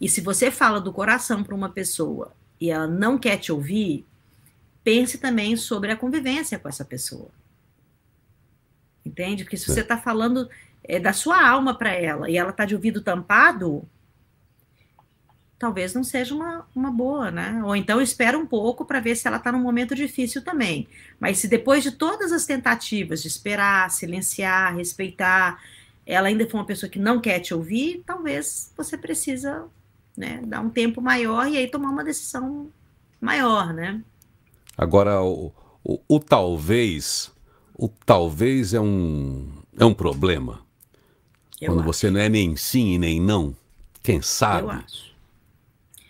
Speaker 3: E se você fala do coração para uma pessoa e ela não quer te ouvir, pense também sobre a convivência com essa pessoa. Entende? Porque se você está falando é, da sua alma para ela e ela está de ouvido tampado, talvez não seja uma, uma boa, né? Ou então espera um pouco para ver se ela está num momento difícil também. Mas se depois de todas as tentativas de esperar, silenciar, respeitar, ela ainda for uma pessoa que não quer te ouvir, talvez você precisa né, dar um tempo maior e aí tomar uma decisão maior, né?
Speaker 2: Agora, o, o, o talvez, o talvez é um, é um problema.
Speaker 3: Eu
Speaker 2: Quando
Speaker 3: acho,
Speaker 2: você não é nem sim e nem não, quem
Speaker 3: eu
Speaker 2: sabe?
Speaker 3: acho.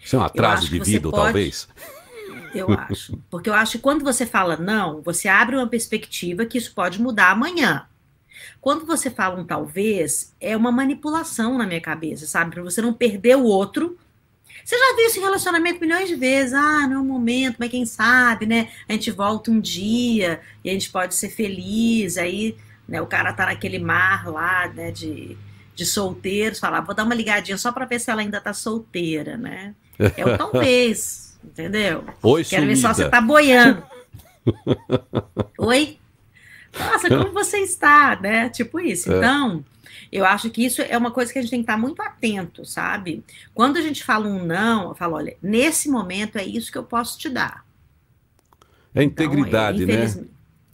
Speaker 2: Isso é um atraso de vida,
Speaker 3: pode-
Speaker 2: talvez.
Speaker 3: Eu acho. Porque eu acho que quando você fala não, você abre uma perspectiva que isso pode mudar amanhã. Quando você fala um talvez, é uma manipulação na minha cabeça, sabe? Para você não perder o outro. Você já viu esse relacionamento milhões de vezes. Ah, não é um momento, mas quem sabe, né? A gente volta um dia e a gente pode ser feliz. Aí, né, o cara tá naquele mar lá, né, de, de solteiros, falar, vou dar uma ligadinha só para ver se ela ainda tá solteira, né? É o talvez, entendeu?
Speaker 2: Oi,
Speaker 3: Quero ver só
Speaker 2: sumida.
Speaker 3: você tá boiando. Oi? Nossa, como você está, né? Tipo isso.
Speaker 2: É.
Speaker 3: Então, eu acho que isso é uma coisa que a gente tem que estar muito atento, sabe? Quando a gente fala um não, eu falo, olha, nesse momento é isso que eu posso te dar.
Speaker 2: É
Speaker 3: Então,
Speaker 2: integridade,
Speaker 3: é,
Speaker 2: né?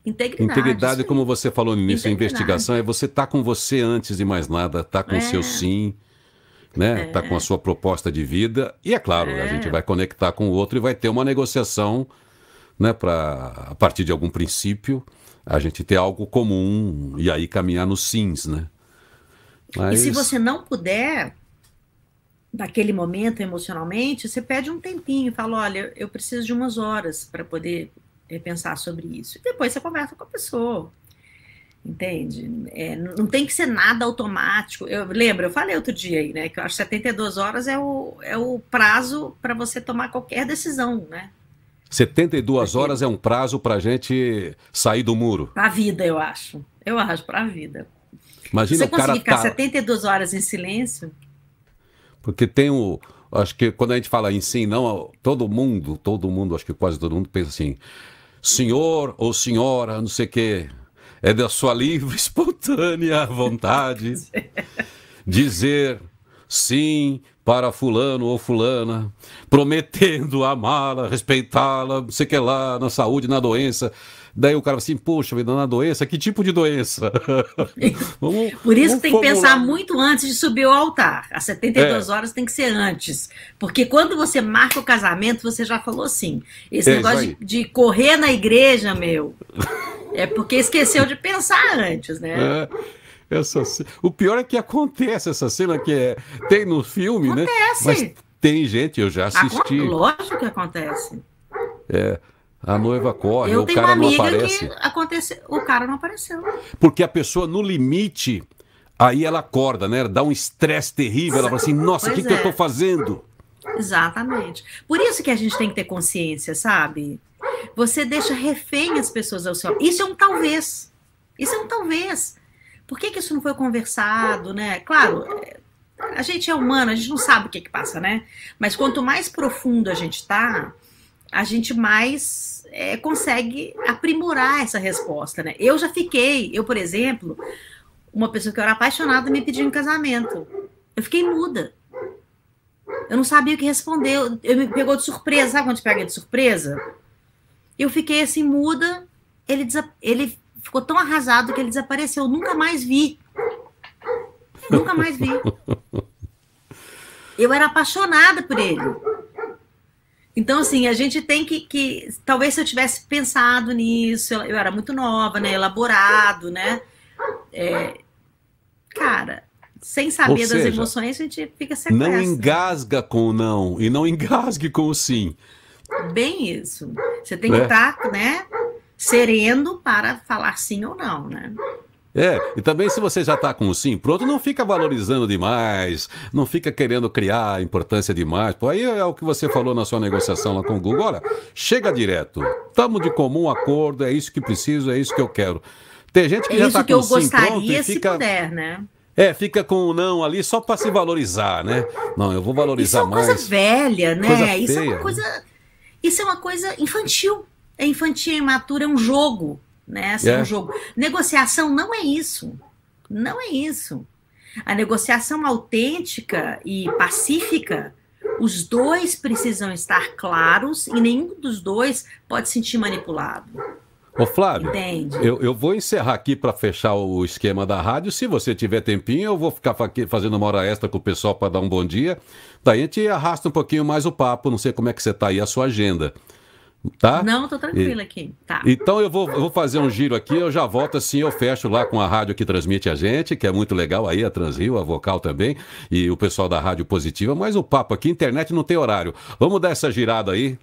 Speaker 3: Integridade.
Speaker 2: Integridade, como você falou no início, a investigação é você estar com você antes de mais nada, estar com o
Speaker 3: É.
Speaker 2: seu sim, né? Tá com a sua proposta de vida. E é claro, a
Speaker 3: É.
Speaker 2: gente vai conectar com o outro e vai ter uma negociação, né? Para a partir de algum princípio a gente ter algo comum e aí caminhar nos sims, né?
Speaker 3: E
Speaker 2: Mas
Speaker 3: se você não puder, naquele momento emocionalmente, você pede um tempinho, fala, olha, eu preciso de umas horas para poder pensar sobre isso. E depois você conversa com a pessoa. Entende? É, não tem que ser nada automático. Eu lembro, eu falei outro dia aí, né? Que eu acho que 72 horas é o, é o prazo para você tomar qualquer decisão, né?
Speaker 2: 72
Speaker 3: Porque-
Speaker 2: horas é um prazo para a gente sair do muro.
Speaker 3: Para a vida, eu acho. Eu acho, para a vida. Se
Speaker 2: Imagina
Speaker 3: você
Speaker 2: o cara
Speaker 3: ficar
Speaker 2: tá...
Speaker 3: 72 horas em silêncio,
Speaker 2: Porque tem o. Acho que quando a gente fala em sim, não, todo mundo, todo mundo, acho que quase todo mundo pensa assim: senhor ou senhora, não sei o quê, é da sua livre, espontânea vontade dizer sim para fulano ou fulana, prometendo amá-la, respeitá-la, sei que lá, na saúde, na doença. Daí o cara assim, poxa, vida, na doença, que tipo de doença?
Speaker 3: vamos, Por isso tem que pensar muito antes de subir ao altar. As 72 é. horas tem que ser antes. Porque quando você marca o casamento, você já falou assim. Esse é, negócio de, de, correr na igreja, meu, é porque esqueceu de pensar antes, né? É.
Speaker 2: Essa, o pior é que acontece essa cena que é, tem no filme,
Speaker 3: acontece.
Speaker 2: né? Mas tem gente, eu já assisti.
Speaker 3: Lógico que acontece.
Speaker 2: É. A noiva corre, o cara não aparece.
Speaker 3: Que acontece, o cara não apareceu.
Speaker 2: Porque a pessoa, no limite, aí ela acorda, né? Dá um estresse terrível. Ela fala assim: nossa, o que, é. que eu tô é. fazendo?
Speaker 3: Exatamente. Por isso que a gente tem que ter consciência, sabe? Você deixa refém as pessoas ao seu. Isso é um talvez. Isso é um talvez. Por que, que isso não foi conversado, né? Claro, a gente é humano, a gente não sabe o que, que passa, né? Mas quanto mais profundo a gente está, a gente mais é, consegue aprimorar essa resposta, né? Eu já fiquei, eu, por exemplo, uma pessoa que eu era apaixonada me pediu em casamento. Eu fiquei muda. Eu não sabia o que responder. Eu, eu me pegou de surpresa. Sabe quando te pega de surpresa? Eu fiquei assim, muda. Ele, ele ficou tão arrasado que ele desapareceu. Eu nunca mais vi. Nunca mais vi. Eu era apaixonada por ele. Então, assim, a gente tem que, que. Talvez se eu tivesse pensado nisso, eu, eu era muito nova, né? Elaborado, né? É, cara, sem saber seja, das emoções, a gente fica sequestra.
Speaker 2: Não engasga com o não e não engasgue com o sim.
Speaker 3: Bem isso. Você tem que é. estar, né? sereno para falar sim ou não, né?
Speaker 2: É, e também se você já está com o sim pronto, não fica valorizando demais, não fica querendo criar importância demais. Pô, aí é o que você falou na sua negociação lá com o Google. Olha, chega direto. Estamos de comum acordo, é isso que preciso, é isso que eu quero. Tem gente que é já está com o sim pronto e fica...
Speaker 3: se puder, né?
Speaker 2: É, fica com o não ali só para se valorizar, né? Não, eu vou valorizar
Speaker 3: isso é uma
Speaker 2: mais.
Speaker 3: coisa velha, né? Coisa isso é uma coisa, isso é uma coisa infantil é infantil, é imatura, é um jogo, né? Assim, é um jogo. Negociação não é isso. Não é isso. A negociação autêntica e pacífica, os dois precisam estar claros e nenhum dos dois pode se sentir manipulado.
Speaker 2: Ô Flávio, eu, eu, vou encerrar aqui para fechar o esquema da rádio. Se você tiver tempinho, eu vou ficar fazendo uma hora extra com o pessoal para dar um bom dia. Daí a gente arrasta um pouquinho mais o papo. Não sei como é que você está aí, a sua agenda. Tá?
Speaker 3: Não, tô tranquila e, aqui. Tá.
Speaker 2: Então eu vou, eu vou fazer um giro aqui, eu já volto assim, eu fecho lá com a rádio que transmite a gente, que é muito legal aí, a Transrio, a Vocal também, e o pessoal da Rádio Positiva, mas o papo aqui, internet não tem horário. Vamos dar essa girada aí.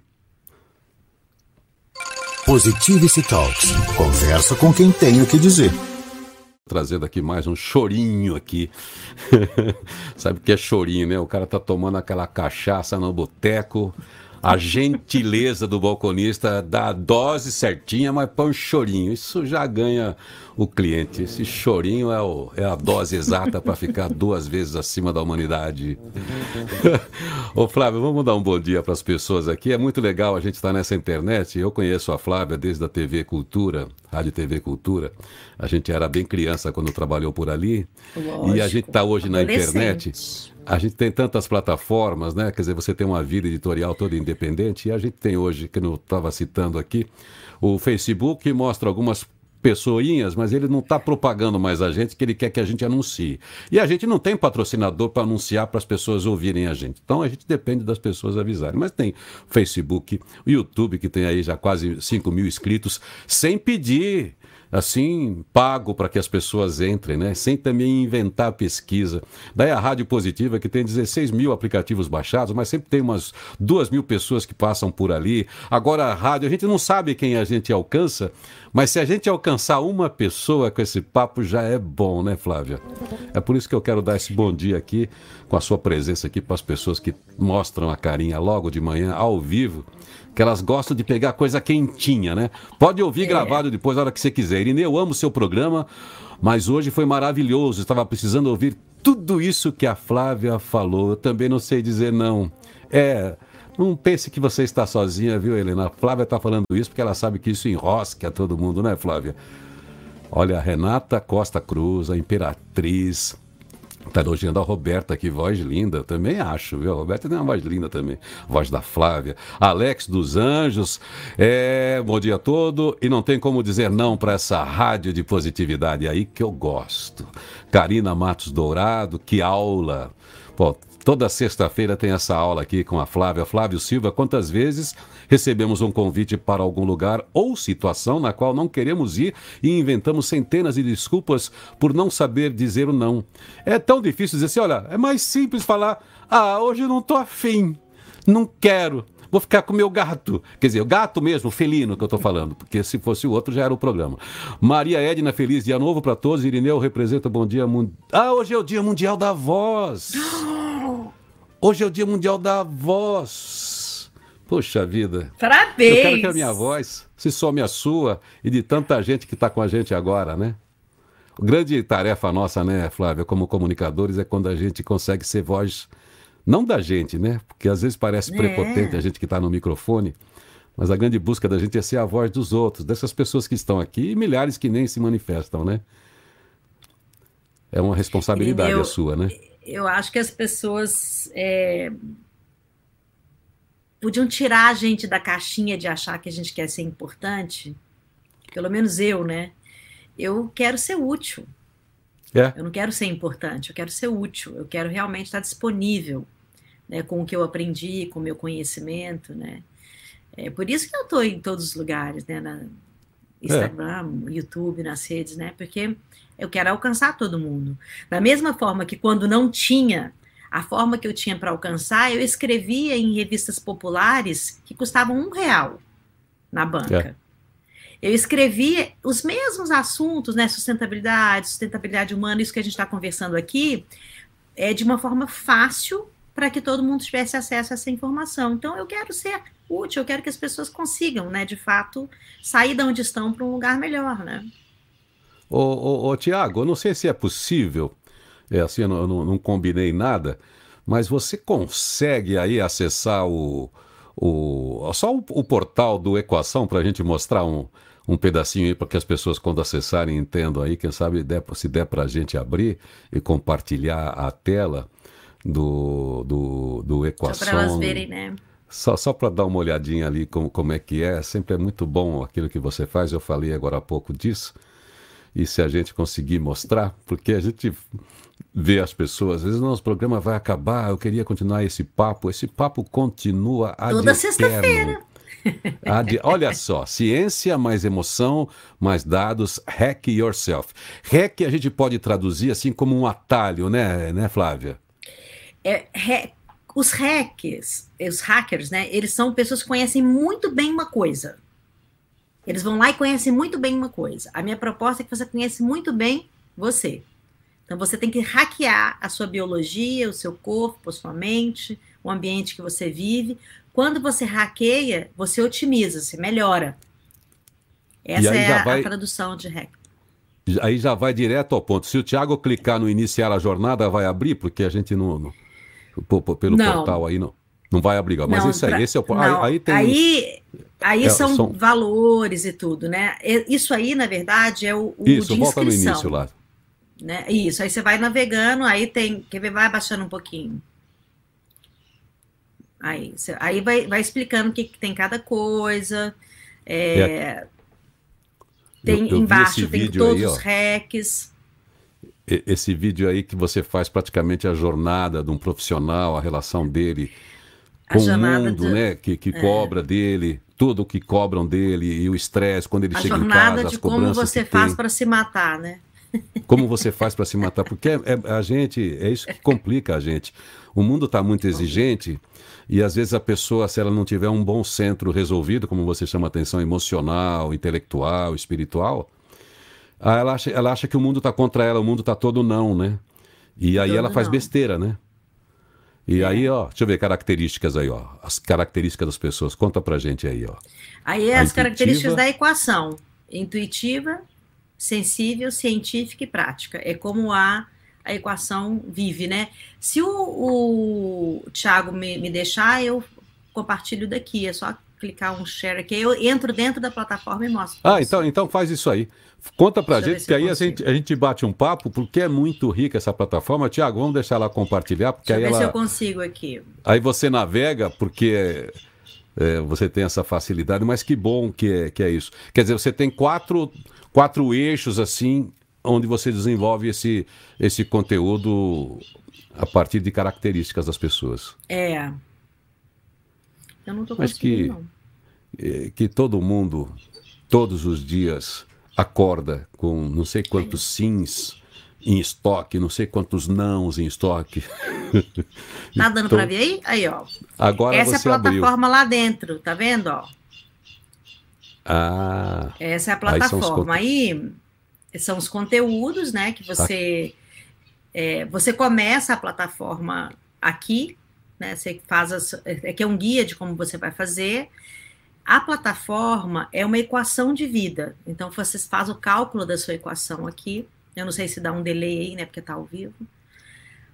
Speaker 1: Positivity Talks. Conversa com quem tem o que dizer.
Speaker 2: Trazendo aqui mais um chorinho aqui. Sabe o que é chorinho, né? O cara tá tomando aquela cachaça no boteco a gentileza do balconista dá a dose certinha, mas põe um chorinho. Isso já ganha o cliente. Esse chorinho é, o, é a dose exata para ficar duas vezes acima da humanidade. Ô Flávio, vamos dar um bom dia para as pessoas aqui. É muito legal a gente estar tá nessa internet. Eu conheço a Flávia desde a TV Cultura, Rádio TV Cultura. A gente era bem criança quando trabalhou por ali. Lógico. E a gente está hoje na internet. A gente tem tantas plataformas, né? Quer dizer, você tem uma vida editorial toda independente. E a gente tem hoje, que eu estava citando aqui, o Facebook que mostra algumas pessoinhas, mas ele não está propagando mais a gente, que ele quer que a gente anuncie. E a gente não tem patrocinador para anunciar para as pessoas ouvirem a gente. Então a gente depende das pessoas avisarem. Mas tem Facebook, o YouTube, que tem aí já quase 5 mil inscritos, sem pedir assim, pago para que as pessoas entrem, né? Sem também inventar pesquisa. Daí a Rádio Positiva, que tem 16 mil aplicativos baixados, mas sempre tem umas duas mil pessoas que passam por ali. Agora a rádio, a gente não sabe quem a gente alcança, mas se a gente alcançar uma pessoa com esse papo, já é bom, né, Flávia? É por isso que eu quero dar esse bom dia aqui, com a sua presença aqui para as pessoas que mostram a carinha logo de manhã, ao vivo que elas gostam de pegar coisa quentinha, né? Pode ouvir é. gravado depois, a hora que você quiser. Irine, eu amo o seu programa, mas hoje foi maravilhoso. Estava precisando ouvir tudo isso que a Flávia falou. Eu também não sei dizer não. É. Não pense que você está sozinha, viu, Helena? A Flávia está falando isso porque ela sabe que isso enrosca todo mundo, né, Flávia? Olha, a Renata Costa Cruz, a Imperatriz, Está elogiando a Roberta aqui, voz linda, também acho, viu? A Roberta tem uma voz linda também. Voz da Flávia. Alex dos Anjos, é, bom dia todo. E não tem como dizer não para essa rádio de positividade aí que eu gosto. Karina Matos Dourado, que aula. Pô, toda sexta-feira tem essa aula aqui com a Flávia. Flávio Silva, quantas vezes recebemos um convite para algum lugar ou situação na qual não queremos ir e inventamos centenas de desculpas por não saber dizer o não. É tão difícil dizer assim: olha, é mais simples falar, ah, hoje eu não estou afim, não quero. Vou ficar com o meu gato. Quer dizer, o gato mesmo, o felino que eu estou falando, porque se fosse o outro já era o programa. Maria Edna, feliz dia novo para todos. Irineu representa Bom Dia Mundial. Ah, hoje é o Dia Mundial da Voz. Hoje é o Dia Mundial da Voz. Poxa vida.
Speaker 3: Parabéns!
Speaker 2: Eu quero que a minha voz se some a sua e de tanta gente que está com a gente agora, né? A grande tarefa nossa, né, Flávia, como comunicadores, é quando a gente consegue ser voz, não da gente, né? Porque às vezes parece é. prepotente a gente que está no microfone, mas a grande busca da gente é ser a voz dos outros, dessas pessoas que estão aqui e milhares que nem se manifestam, né? É uma responsabilidade eu, a sua, né?
Speaker 3: Eu acho que as pessoas é, podiam tirar a gente da caixinha de achar que a gente quer ser importante, pelo menos eu, né? Eu quero ser útil. É. Eu não quero ser importante, eu quero ser útil, eu quero realmente estar disponível né, com o que eu aprendi, com o meu conhecimento, né? É por isso que eu estou em todos os lugares, né? Na Instagram, é. YouTube, nas redes, né? Porque eu quero alcançar todo mundo. Da mesma forma que quando não tinha a forma que eu tinha para alcançar, eu escrevia em revistas populares que custavam um real na banca. É. Eu escrevia os mesmos assuntos, né? Sustentabilidade, sustentabilidade humana, isso que a gente está conversando aqui, é de uma forma fácil para que todo mundo tivesse acesso a essa informação. Então, eu quero ser útil, eu quero que as pessoas consigam, né, de fato, sair de onde estão para um lugar melhor, né?
Speaker 2: Ô, ô, ô Tiago, eu não sei se é possível é assim, eu não, não, não combinei nada, mas você consegue aí acessar o, o só o, o portal do Equação para a gente mostrar um, um pedacinho aí para que as pessoas, quando acessarem, entendam aí. Quem sabe der, se der para a gente abrir e compartilhar a tela do, do, do Equação. Só para elas
Speaker 3: verem, né?
Speaker 2: Só, só para dar uma olhadinha ali como, como é que é. Sempre é muito bom aquilo que você faz. Eu falei agora há pouco disso. E se a gente conseguir mostrar, porque a gente ver as pessoas. Às vezes, nosso programa vai acabar, eu queria continuar esse papo. Esse papo continua
Speaker 3: a Toda sexta-feira.
Speaker 2: Olha só, ciência mais emoção, mais dados, hack yourself. Hack a gente pode traduzir assim como um atalho, né, né Flávia?
Speaker 3: É, os hackers, os hackers, né, eles são pessoas que conhecem muito bem uma coisa. Eles vão lá e conhecem muito bem uma coisa. A minha proposta é que você conhece muito bem você. Então você tem que hackear a sua biologia, o seu corpo, a sua mente, o ambiente que você vive. Quando você hackeia, você otimiza, você melhora. Essa é a, vai... a, tradução de hack.
Speaker 2: Aí já vai direto ao ponto. Se o Thiago clicar no iniciar a jornada, vai abrir, porque a gente não. não pelo não. portal aí não. Não vai abrir, mas não, isso aí, pra... esse é o
Speaker 3: aí,
Speaker 2: aí tem
Speaker 3: aí, aí é, são, são, valores e tudo, né? Isso aí, na verdade, é o, o
Speaker 2: isso, volta no início lá.
Speaker 3: Né? Isso, aí você vai navegando, aí tem. Quer ver? Vai abaixando um pouquinho. Aí, você, aí vai, vai explicando o que, que tem cada coisa. É, é. Tem eu, eu embaixo tem todos aí, os hacks.
Speaker 2: Esse vídeo aí que você faz praticamente a jornada de um profissional, a relação dele com o mundo, né? Que, que é. cobra dele, tudo o que cobram dele e o estresse quando ele a chega em casa. A jornada de
Speaker 3: como você faz para se matar, né?
Speaker 2: Como você faz para se matar? Porque é, é, a gente, é isso que complica a gente. O mundo está muito exigente e às vezes a pessoa, se ela não tiver um bom centro resolvido, como você chama atenção, emocional, intelectual, espiritual, ela acha, ela acha que o mundo está contra ela, o mundo está todo não, né? E aí todo ela faz não. besteira, né? E é. aí, ó, deixa eu ver características aí, ó. As características das pessoas. Conta pra gente aí, ó.
Speaker 3: Aí as características da equação. Intuitiva, sensível, científica e prática. É como a, a equação vive, né? Se o, o Tiago me, me deixar, eu compartilho daqui. É só clicar um share aqui. Eu entro dentro da plataforma e mostro.
Speaker 2: Ah, então, então faz isso aí. Conta pra
Speaker 3: Deixa
Speaker 2: gente, que aí a gente, a gente bate um papo, porque é muito rica essa plataforma. Tiago, vamos deixar ela compartilhar, porque
Speaker 3: Deixa
Speaker 2: aí
Speaker 3: ver se eu
Speaker 2: ela.
Speaker 3: consigo aqui.
Speaker 2: Aí você navega, porque é, você tem essa facilidade, mas que bom que é, que é isso. Quer dizer, você tem quatro, quatro eixos assim, onde você desenvolve esse, esse conteúdo a partir de características das pessoas.
Speaker 3: É. Eu não
Speaker 2: Mas
Speaker 3: conseguindo,
Speaker 2: que-
Speaker 3: não.
Speaker 2: É, que todo mundo, todos os dias, acorda com não sei quantos sims em estoque, não sei quantos nãos em estoque.
Speaker 3: Tá dando
Speaker 2: Então,
Speaker 3: pra ver aí? Aí, ó.
Speaker 2: Agora
Speaker 3: Essa é a
Speaker 2: você abriu.
Speaker 3: plataforma lá dentro, tá vendo, ó?
Speaker 2: Ah,
Speaker 3: Essa é a
Speaker 2: Aí são os
Speaker 3: plataforma. Aí são os conteúdos, né? Que você é, você começa a plataforma aqui, né? Você faz as, é que é um guia de como você vai fazer. A plataforma é uma equação de vida. Então você faz o cálculo da sua equação aqui. Eu não sei se dá um delay aí, né? Porque tá ao vivo.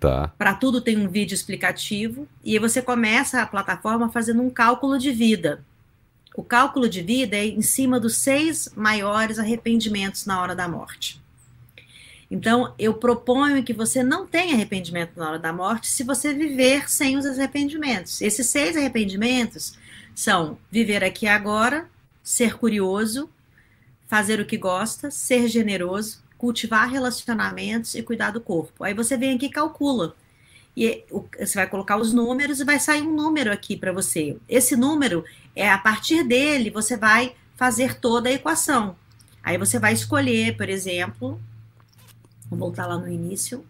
Speaker 2: tá.
Speaker 3: Para tudo tem um vídeo explicativo e aí você começa a plataforma fazendo um cálculo de vida. O cálculo de vida é em cima dos seis maiores arrependimentos na hora da morte. Então, eu proponho que você não tenha arrependimento na hora da morte se você viver sem os arrependimentos. Esses seis arrependimentos são viver aqui agora, ser curioso, fazer o que gosta, ser generoso, cultivar relacionamentos e cuidar do corpo. Aí você vem aqui e calcula. E você vai colocar os números e vai sair um número aqui para você. Esse número é a partir dele você vai fazer toda a equação. Aí você vai escolher, por exemplo, vou voltar lá no início.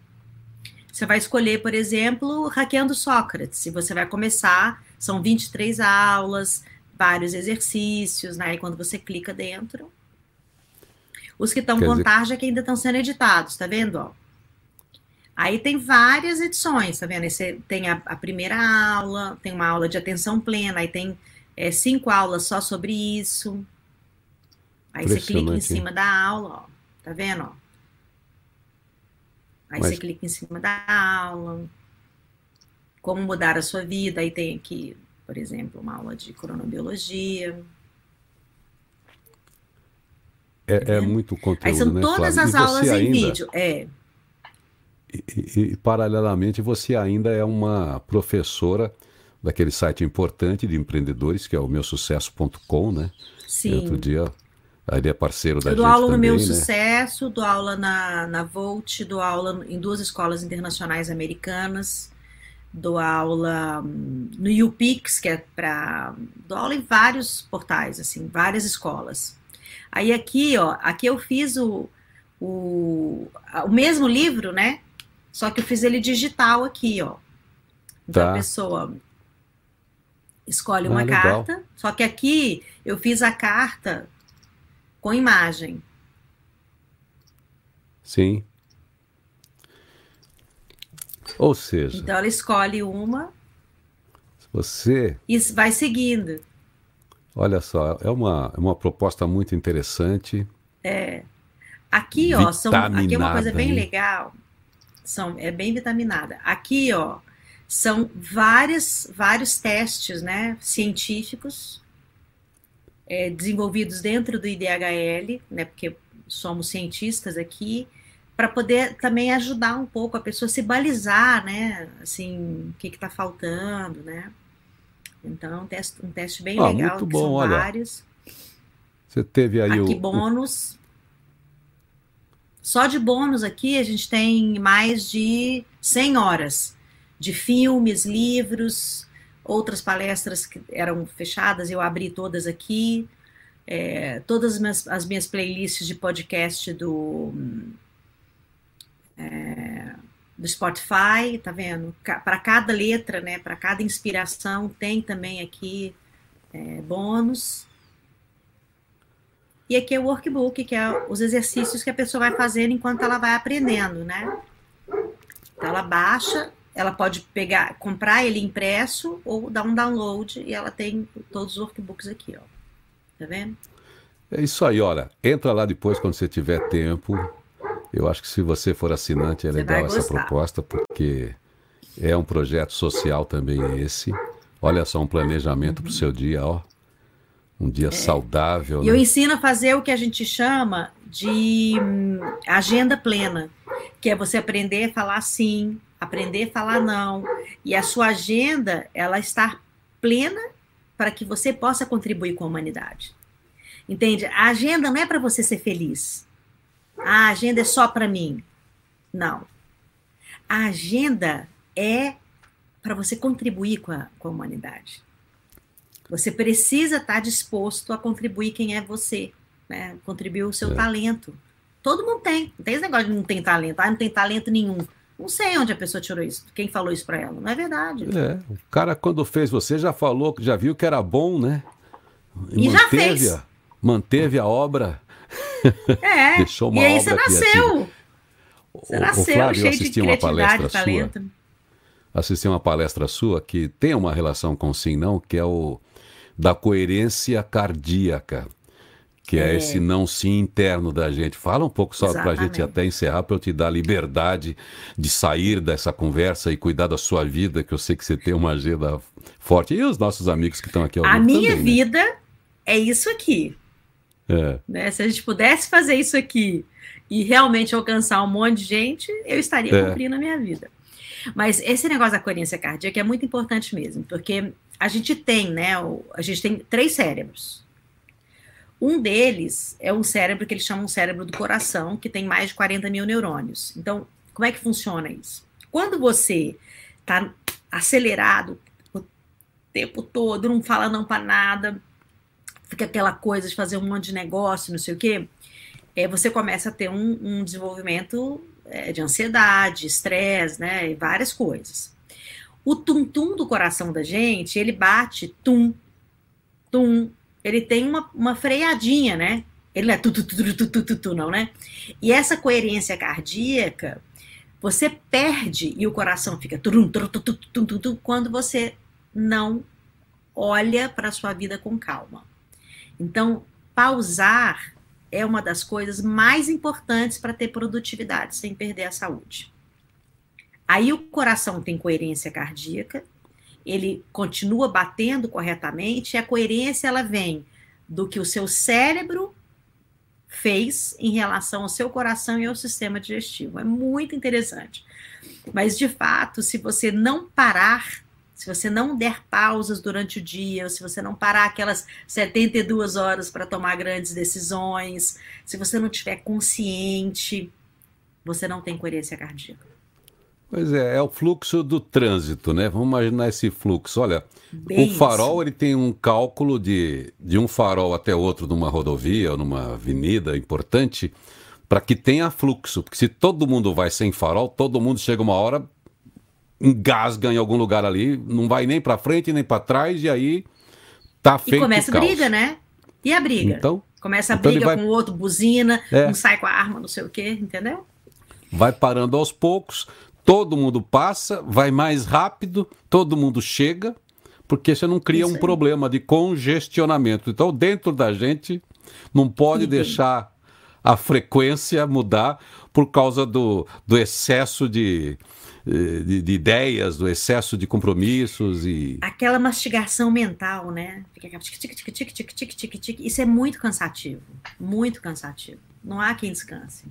Speaker 3: Você vai escolher, por exemplo, hackeando Sócrates. E você vai começar, são 23 aulas, vários exercícios, né? E quando você clica dentro, os que estão com
Speaker 2: dizer-
Speaker 3: tarja que ainda estão sendo editados, tá vendo? Ó? Aí tem várias edições, tá vendo? Você tem a, a primeira aula, tem uma aula de atenção plena, aí tem é, cinco aulas só sobre isso. Aí você clica em cima da aula, ó. Tá vendo? Ó? Aí
Speaker 2: Mas-
Speaker 3: você clica em cima da aula. Como mudar a sua vida. Aí tem aqui, por exemplo, uma aula de cronobiologia.
Speaker 2: É, é muito conteúdo,
Speaker 3: Aí são
Speaker 2: né,
Speaker 3: todas
Speaker 2: Flávia?
Speaker 3: as
Speaker 2: E
Speaker 3: aulas em
Speaker 2: ainda-
Speaker 3: vídeo. É,
Speaker 2: E, e- e, paralelamente, você ainda é uma professora daquele site importante de empreendedores, que é o meusucesso.com, né? E outro
Speaker 3: sim.
Speaker 2: dia, ele é parceiro da
Speaker 3: Eu dou
Speaker 2: gente
Speaker 3: aula no
Speaker 2: também,
Speaker 3: meu
Speaker 2: né?
Speaker 3: sucesso, dou aula na, na Volt, dou aula em duas escolas internacionais americanas, dou aula hum, no UPix, que é para. dou aula em vários portais, assim, várias escolas. Aí aqui, ó, aqui eu fiz o, o, o mesmo livro, né? Só que eu fiz ele digital aqui, ó. Então
Speaker 2: Tá.
Speaker 3: a pessoa escolhe
Speaker 2: Ah,
Speaker 3: uma
Speaker 2: legal.
Speaker 3: carta, só que aqui eu fiz a carta com imagem.
Speaker 2: Sim. Ou seja,
Speaker 3: Então ela escolhe uma
Speaker 2: você,
Speaker 3: e vai seguindo.
Speaker 2: Olha só, é uma, é uma proposta muito interessante.
Speaker 3: Aqui, ó, são, aqui é uma coisa bem
Speaker 2: hein?
Speaker 3: legal. São, é bem vitaminada. Aqui, ó, são várias, vários testes, né, científicos é, desenvolvidos dentro do IDHL, né, porque somos cientistas aqui, para poder também ajudar um pouco a pessoa a se balizar, né, assim, o que está faltando, né. Então, um teste, um teste bem
Speaker 2: Ah,
Speaker 3: legal,
Speaker 2: muito bom,
Speaker 3: são
Speaker 2: olha.
Speaker 3: vários.
Speaker 2: Você teve aí
Speaker 3: Aqui
Speaker 2: o, o-
Speaker 3: bônus. Só de bônus aqui a gente tem mais de 100 horas de filmes, livros, outras palestras que eram fechadas, eu abri todas aqui. É, todas as minhas, as minhas playlists de podcast do, é, do Spotify, tá vendo? Para cada letra, né? Para cada inspiração, tem também aqui é, bônus. E aqui é o workbook, que é os exercícios que a pessoa vai fazendo enquanto ela vai aprendendo, né? Então ela baixa, ela pode pegar, comprar ele impresso ou dar um download e ela tem todos os workbooks aqui, ó. Tá vendo?
Speaker 2: É isso aí, olha. Entra lá depois quando você tiver tempo. Eu acho que se você for assinante é
Speaker 3: Você
Speaker 2: legal essa proposta, porque é um projeto social também esse. Olha só, um planejamento para o seu dia, ó. Um dia é. saudável.
Speaker 3: E né? eu ensino a fazer o que a gente chama de hum, agenda plena, que é você aprender a falar sim, aprender a falar não, e a sua agenda ela estar plena para que você possa contribuir com a humanidade. Entende? A agenda não é para você ser feliz. A agenda é só para mim. Não. A agenda é para você contribuir com a, com a humanidade. Você precisa estar disposto a contribuir quem é você, né? Contribuir o seu é. talento. Todo mundo tem. Não tem esse negócio de não tem talento. Ah, não tem talento nenhum. Não sei onde a pessoa tirou isso. Quem falou isso para ela? Não é verdade.
Speaker 2: É. O cara, quando fez você, já falou, já viu que era bom, né?
Speaker 3: E, e já fez.
Speaker 2: Manteve a obra.
Speaker 3: É. Deixou uma e aí você nasceu. Você nasceu, o Flávio, cheio de criatividade, talento. Sua,
Speaker 2: assisti uma palestra sua que tem uma relação com sim não, que é o da coerência cardíaca que é. é, esse não sim interno da gente. Fala um pouco só para a gente até encerrar, para eu te dar liberdade de sair dessa conversa e cuidar da sua vida, que eu sei que você tem uma agenda forte. E os nossos amigos que estão aqui
Speaker 3: ao A minha também, né? vida né? é isso aqui.
Speaker 2: É.
Speaker 3: Né? Se a gente pudesse fazer isso aqui e realmente alcançar um monte de gente, eu estaria é. cumprindo a minha vida. Mas esse negócio da coerência cardíaca é muito importante mesmo, porque a gente tem, né? A gente tem três cérebros um deles é um cérebro que eles chamam de cérebro do coração, que tem mais de 40 mil neurônios. Então, como é que funciona isso? Quando você está acelerado o tempo todo, não fala não para nada, fica aquela coisa de fazer um monte de negócio, não sei o quê, é, você começa a ter um, um desenvolvimento é, de ansiedade, estresse, né, e várias coisas. O tum-tum do coração da gente, ele bate tum, tum, ele tem uma, uma freadinha, né? Ele não é tu, tu, tu, tu, tu, tu, tu, não, né? E essa coerência cardíaca, você perde e o coração fica turum, turum, turum, turum, turum, quando você não olha para a sua vida com calma. Então, pausar é uma das coisas mais importantes para ter produtividade sem perder a saúde. Aí o coração tem coerência cardíaca, ele continua batendo corretamente, e a coerência ela vem do que o seu cérebro fez em relação ao seu coração e ao sistema digestivo. É muito interessante. Mas, de fato, se você não parar, se você não der pausas durante o dia, ou se você não parar aquelas 72 horas para tomar grandes decisões, se você não estiver consciente, você não tem coerência cardíaca.
Speaker 2: Pois é, é o fluxo do trânsito, né? Vamos imaginar esse fluxo. Olha, Bem o farol isso. ele tem um cálculo de, de um farol até outro numa rodovia ou numa avenida importante para que tenha fluxo. Porque se todo mundo vai sem farol, todo mundo chega uma hora, engasga em algum lugar ali, não vai nem para frente nem para trás e aí tá feito E
Speaker 3: começa a briga, né? E a briga?
Speaker 2: Então,
Speaker 3: começa a então briga vai... com o outro, buzina, é. um sai com a arma, não sei o quê, entendeu?
Speaker 2: Vai parando aos poucos todo mundo passa, vai mais rápido, todo mundo chega, porque você não cria um problema de congestionamento. Então, dentro da gente, não pode Sim. deixar a frequência mudar por causa do, do excesso de, de, de, ideias, do excesso de compromissos e.
Speaker 3: Aquela mastigação mental, né? Isso é muito cansativo. Muito cansativo. Não há quem descanse.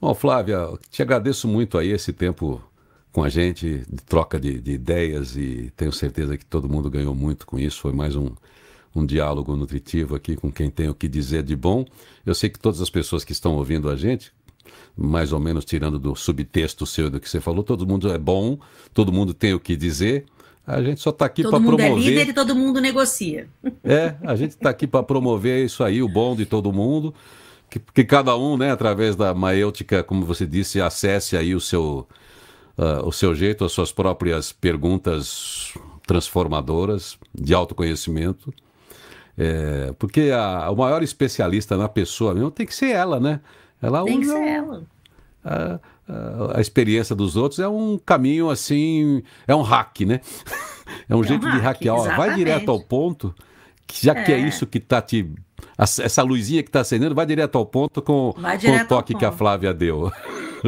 Speaker 2: Bom, Flávia, te agradeço muito aí esse tempo com a gente, de troca de, de, ideias e tenho certeza que todo mundo ganhou muito com isso. Foi mais um, um diálogo nutritivo aqui com quem tem o que dizer de bom. Eu sei que todas as pessoas que estão ouvindo a gente, mais ou menos tirando do subtexto seu do que você falou, todo mundo é bom, todo mundo tem o que dizer. A gente só está aqui para promover. Todo mundo é líder
Speaker 3: e todo mundo negocia.
Speaker 2: É, a gente está aqui para promover isso aí, o bom de todo mundo que, que cada um, né, através da maêutica, como você disse, acesse aí o seu, uh, o seu jeito, as suas próprias perguntas transformadoras de autoconhecimento. É, porque a, o maior especialista na pessoa mesmo tem que ser ela, né? Ela
Speaker 3: tem que ser ela.
Speaker 2: A, a, a, experiência dos outros é um caminho assim, é um hack, né? é um é jeito um de hackear. Ó, vai direto ao ponto, que já é. que é isso que está te essa luzinha que está acendendo vai direto ao ponto com, com o toque que a Flávia deu.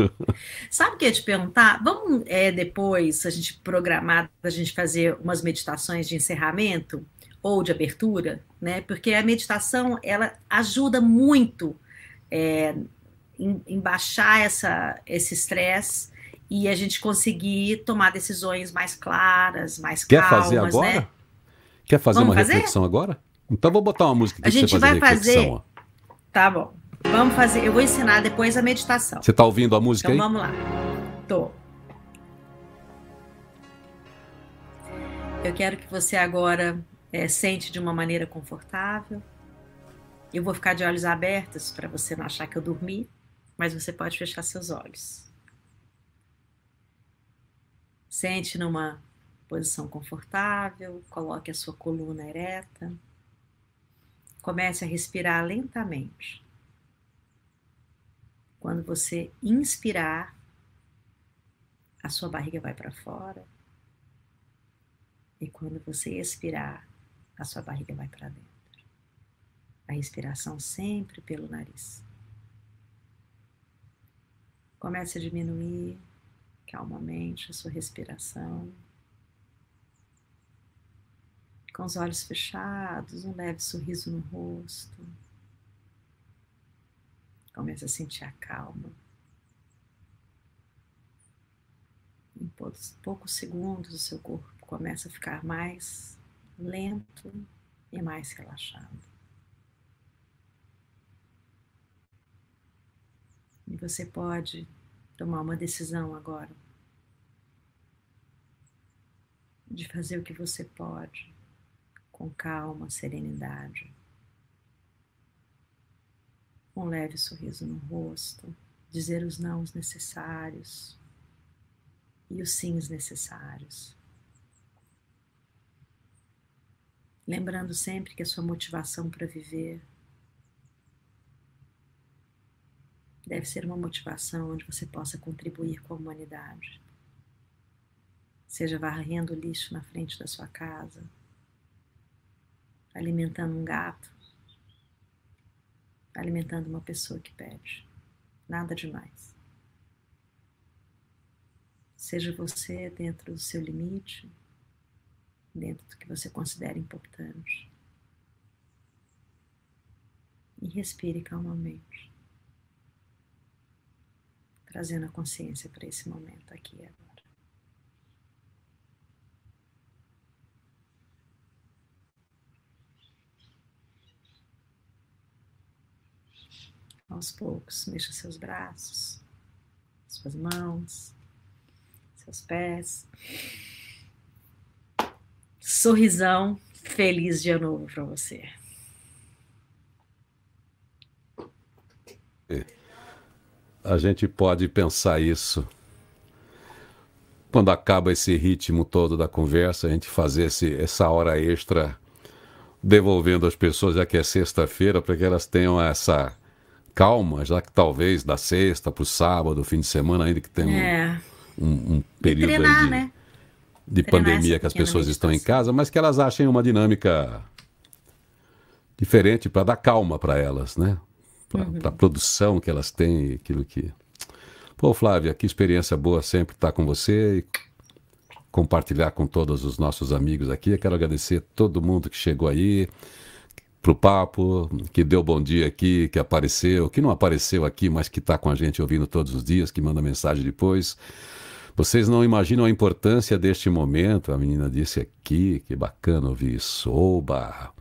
Speaker 3: Sabe o que eu ia te perguntar? Vamos é, depois, a gente programar, a gente fazer umas meditações de encerramento, ou de abertura, né? Porque a meditação ela ajuda muito é, em, em, baixar essa, esse estresse e a gente conseguir tomar decisões mais claras, mais
Speaker 2: Quer
Speaker 3: calmas,
Speaker 2: fazer agora?
Speaker 3: né?
Speaker 2: Quer fazer
Speaker 3: Vamos
Speaker 2: uma
Speaker 3: fazer?
Speaker 2: reflexão agora? Então vou botar uma música
Speaker 3: A
Speaker 2: pra você
Speaker 3: gente
Speaker 2: fazer
Speaker 3: vai fazer-
Speaker 2: ó.
Speaker 3: Tá bom. Vamos fazer. Eu vou ensinar depois a meditação.
Speaker 2: Você tá ouvindo a música
Speaker 3: Então
Speaker 2: aí?
Speaker 3: vamos lá. Tô. Eu quero que você agora eh, sente de uma maneira confortável. Eu vou ficar de olhos abertos para você não achar que eu dormi, mas você pode fechar seus olhos. Sente numa posição confortável, coloque a sua coluna ereta. Comece a respirar lentamente. Quando você inspirar, a sua barriga vai para fora. E quando você expirar, a sua barriga vai para dentro. A respiração sempre pelo nariz. Comece a diminuir calmamente a sua respiração. Com os olhos fechados, um leve sorriso no rosto. Comece a sentir a calma. Em poucos, poucos segundos, o seu corpo começa a ficar mais lento e mais relaxado. E você pode tomar uma decisão agora de fazer o que você pode com calma, serenidade um leve sorriso no rosto, dizer os nãos necessários e os sims necessários. Lembrando sempre que a sua motivação para viver deve ser uma motivação onde você possa contribuir com a humanidade. Seja varrendo lixo na frente da sua casa, alimentando um gato, alimentando uma pessoa que pede. Nada demais. Seja você dentro do seu limite, dentro do que você considera importante. E respire calmamente, trazendo a consciência para esse momento aqui e agora. Aos poucos, mexa seus braços, suas mãos, seus pés. Sorrisão, feliz dia novo para você.
Speaker 2: A gente pode pensar isso. Quando acaba esse ritmo todo da conversa, a gente fazer esse, essa hora extra devolvendo às pessoas, já que é sexta-feira, para que elas tenham essa calma, já que talvez da sexta para o sábado, fim de semana, ainda que tenha um-
Speaker 3: É,
Speaker 2: um, um período
Speaker 3: treinar,
Speaker 2: de,
Speaker 3: né?
Speaker 2: de pandemia que as pessoas estão em casa, mas que elas achem uma dinâmica diferente para dar calma para elas, né? Para
Speaker 3: Uhum.
Speaker 2: a produção que elas têm, aquilo que. Pô, Flávia, que experiência boa sempre estar com você e compartilhar com todos os nossos amigos aqui. Eu quero agradecer todo mundo que chegou aí pro papo, que deu bom dia aqui, que apareceu, que não apareceu aqui, mas que está com a gente ouvindo todos os dias, que manda mensagem depois. Vocês não imaginam a importância deste momento. A menina disse aqui, que bacana ouvir isso. Oba!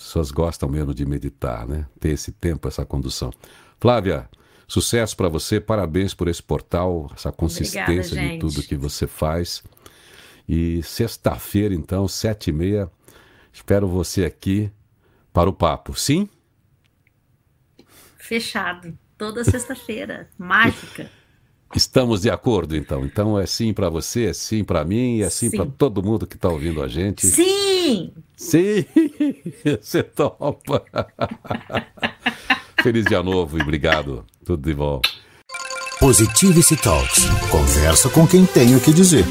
Speaker 2: As pessoas gostam mesmo de meditar, né? Ter esse tempo, essa condução. Flávia, sucesso para você, parabéns por esse portal, essa consistência de
Speaker 3: gente.
Speaker 2: tudo que você faz. E sexta-feira, então, sete e meia, espero você aqui para o papo. Sim?
Speaker 3: Fechado. Toda sexta-feira. Mágica.
Speaker 2: Estamos de acordo, então. Então é sim para você, é sim para mim e é sim,
Speaker 3: Sim.
Speaker 2: para todo mundo que está ouvindo a gente.
Speaker 3: Sim!
Speaker 2: Sim! Você topa! Feliz dia novo e obrigado. Tudo de bom.
Speaker 1: Positivity Talks. Conversa com quem tem o que dizer.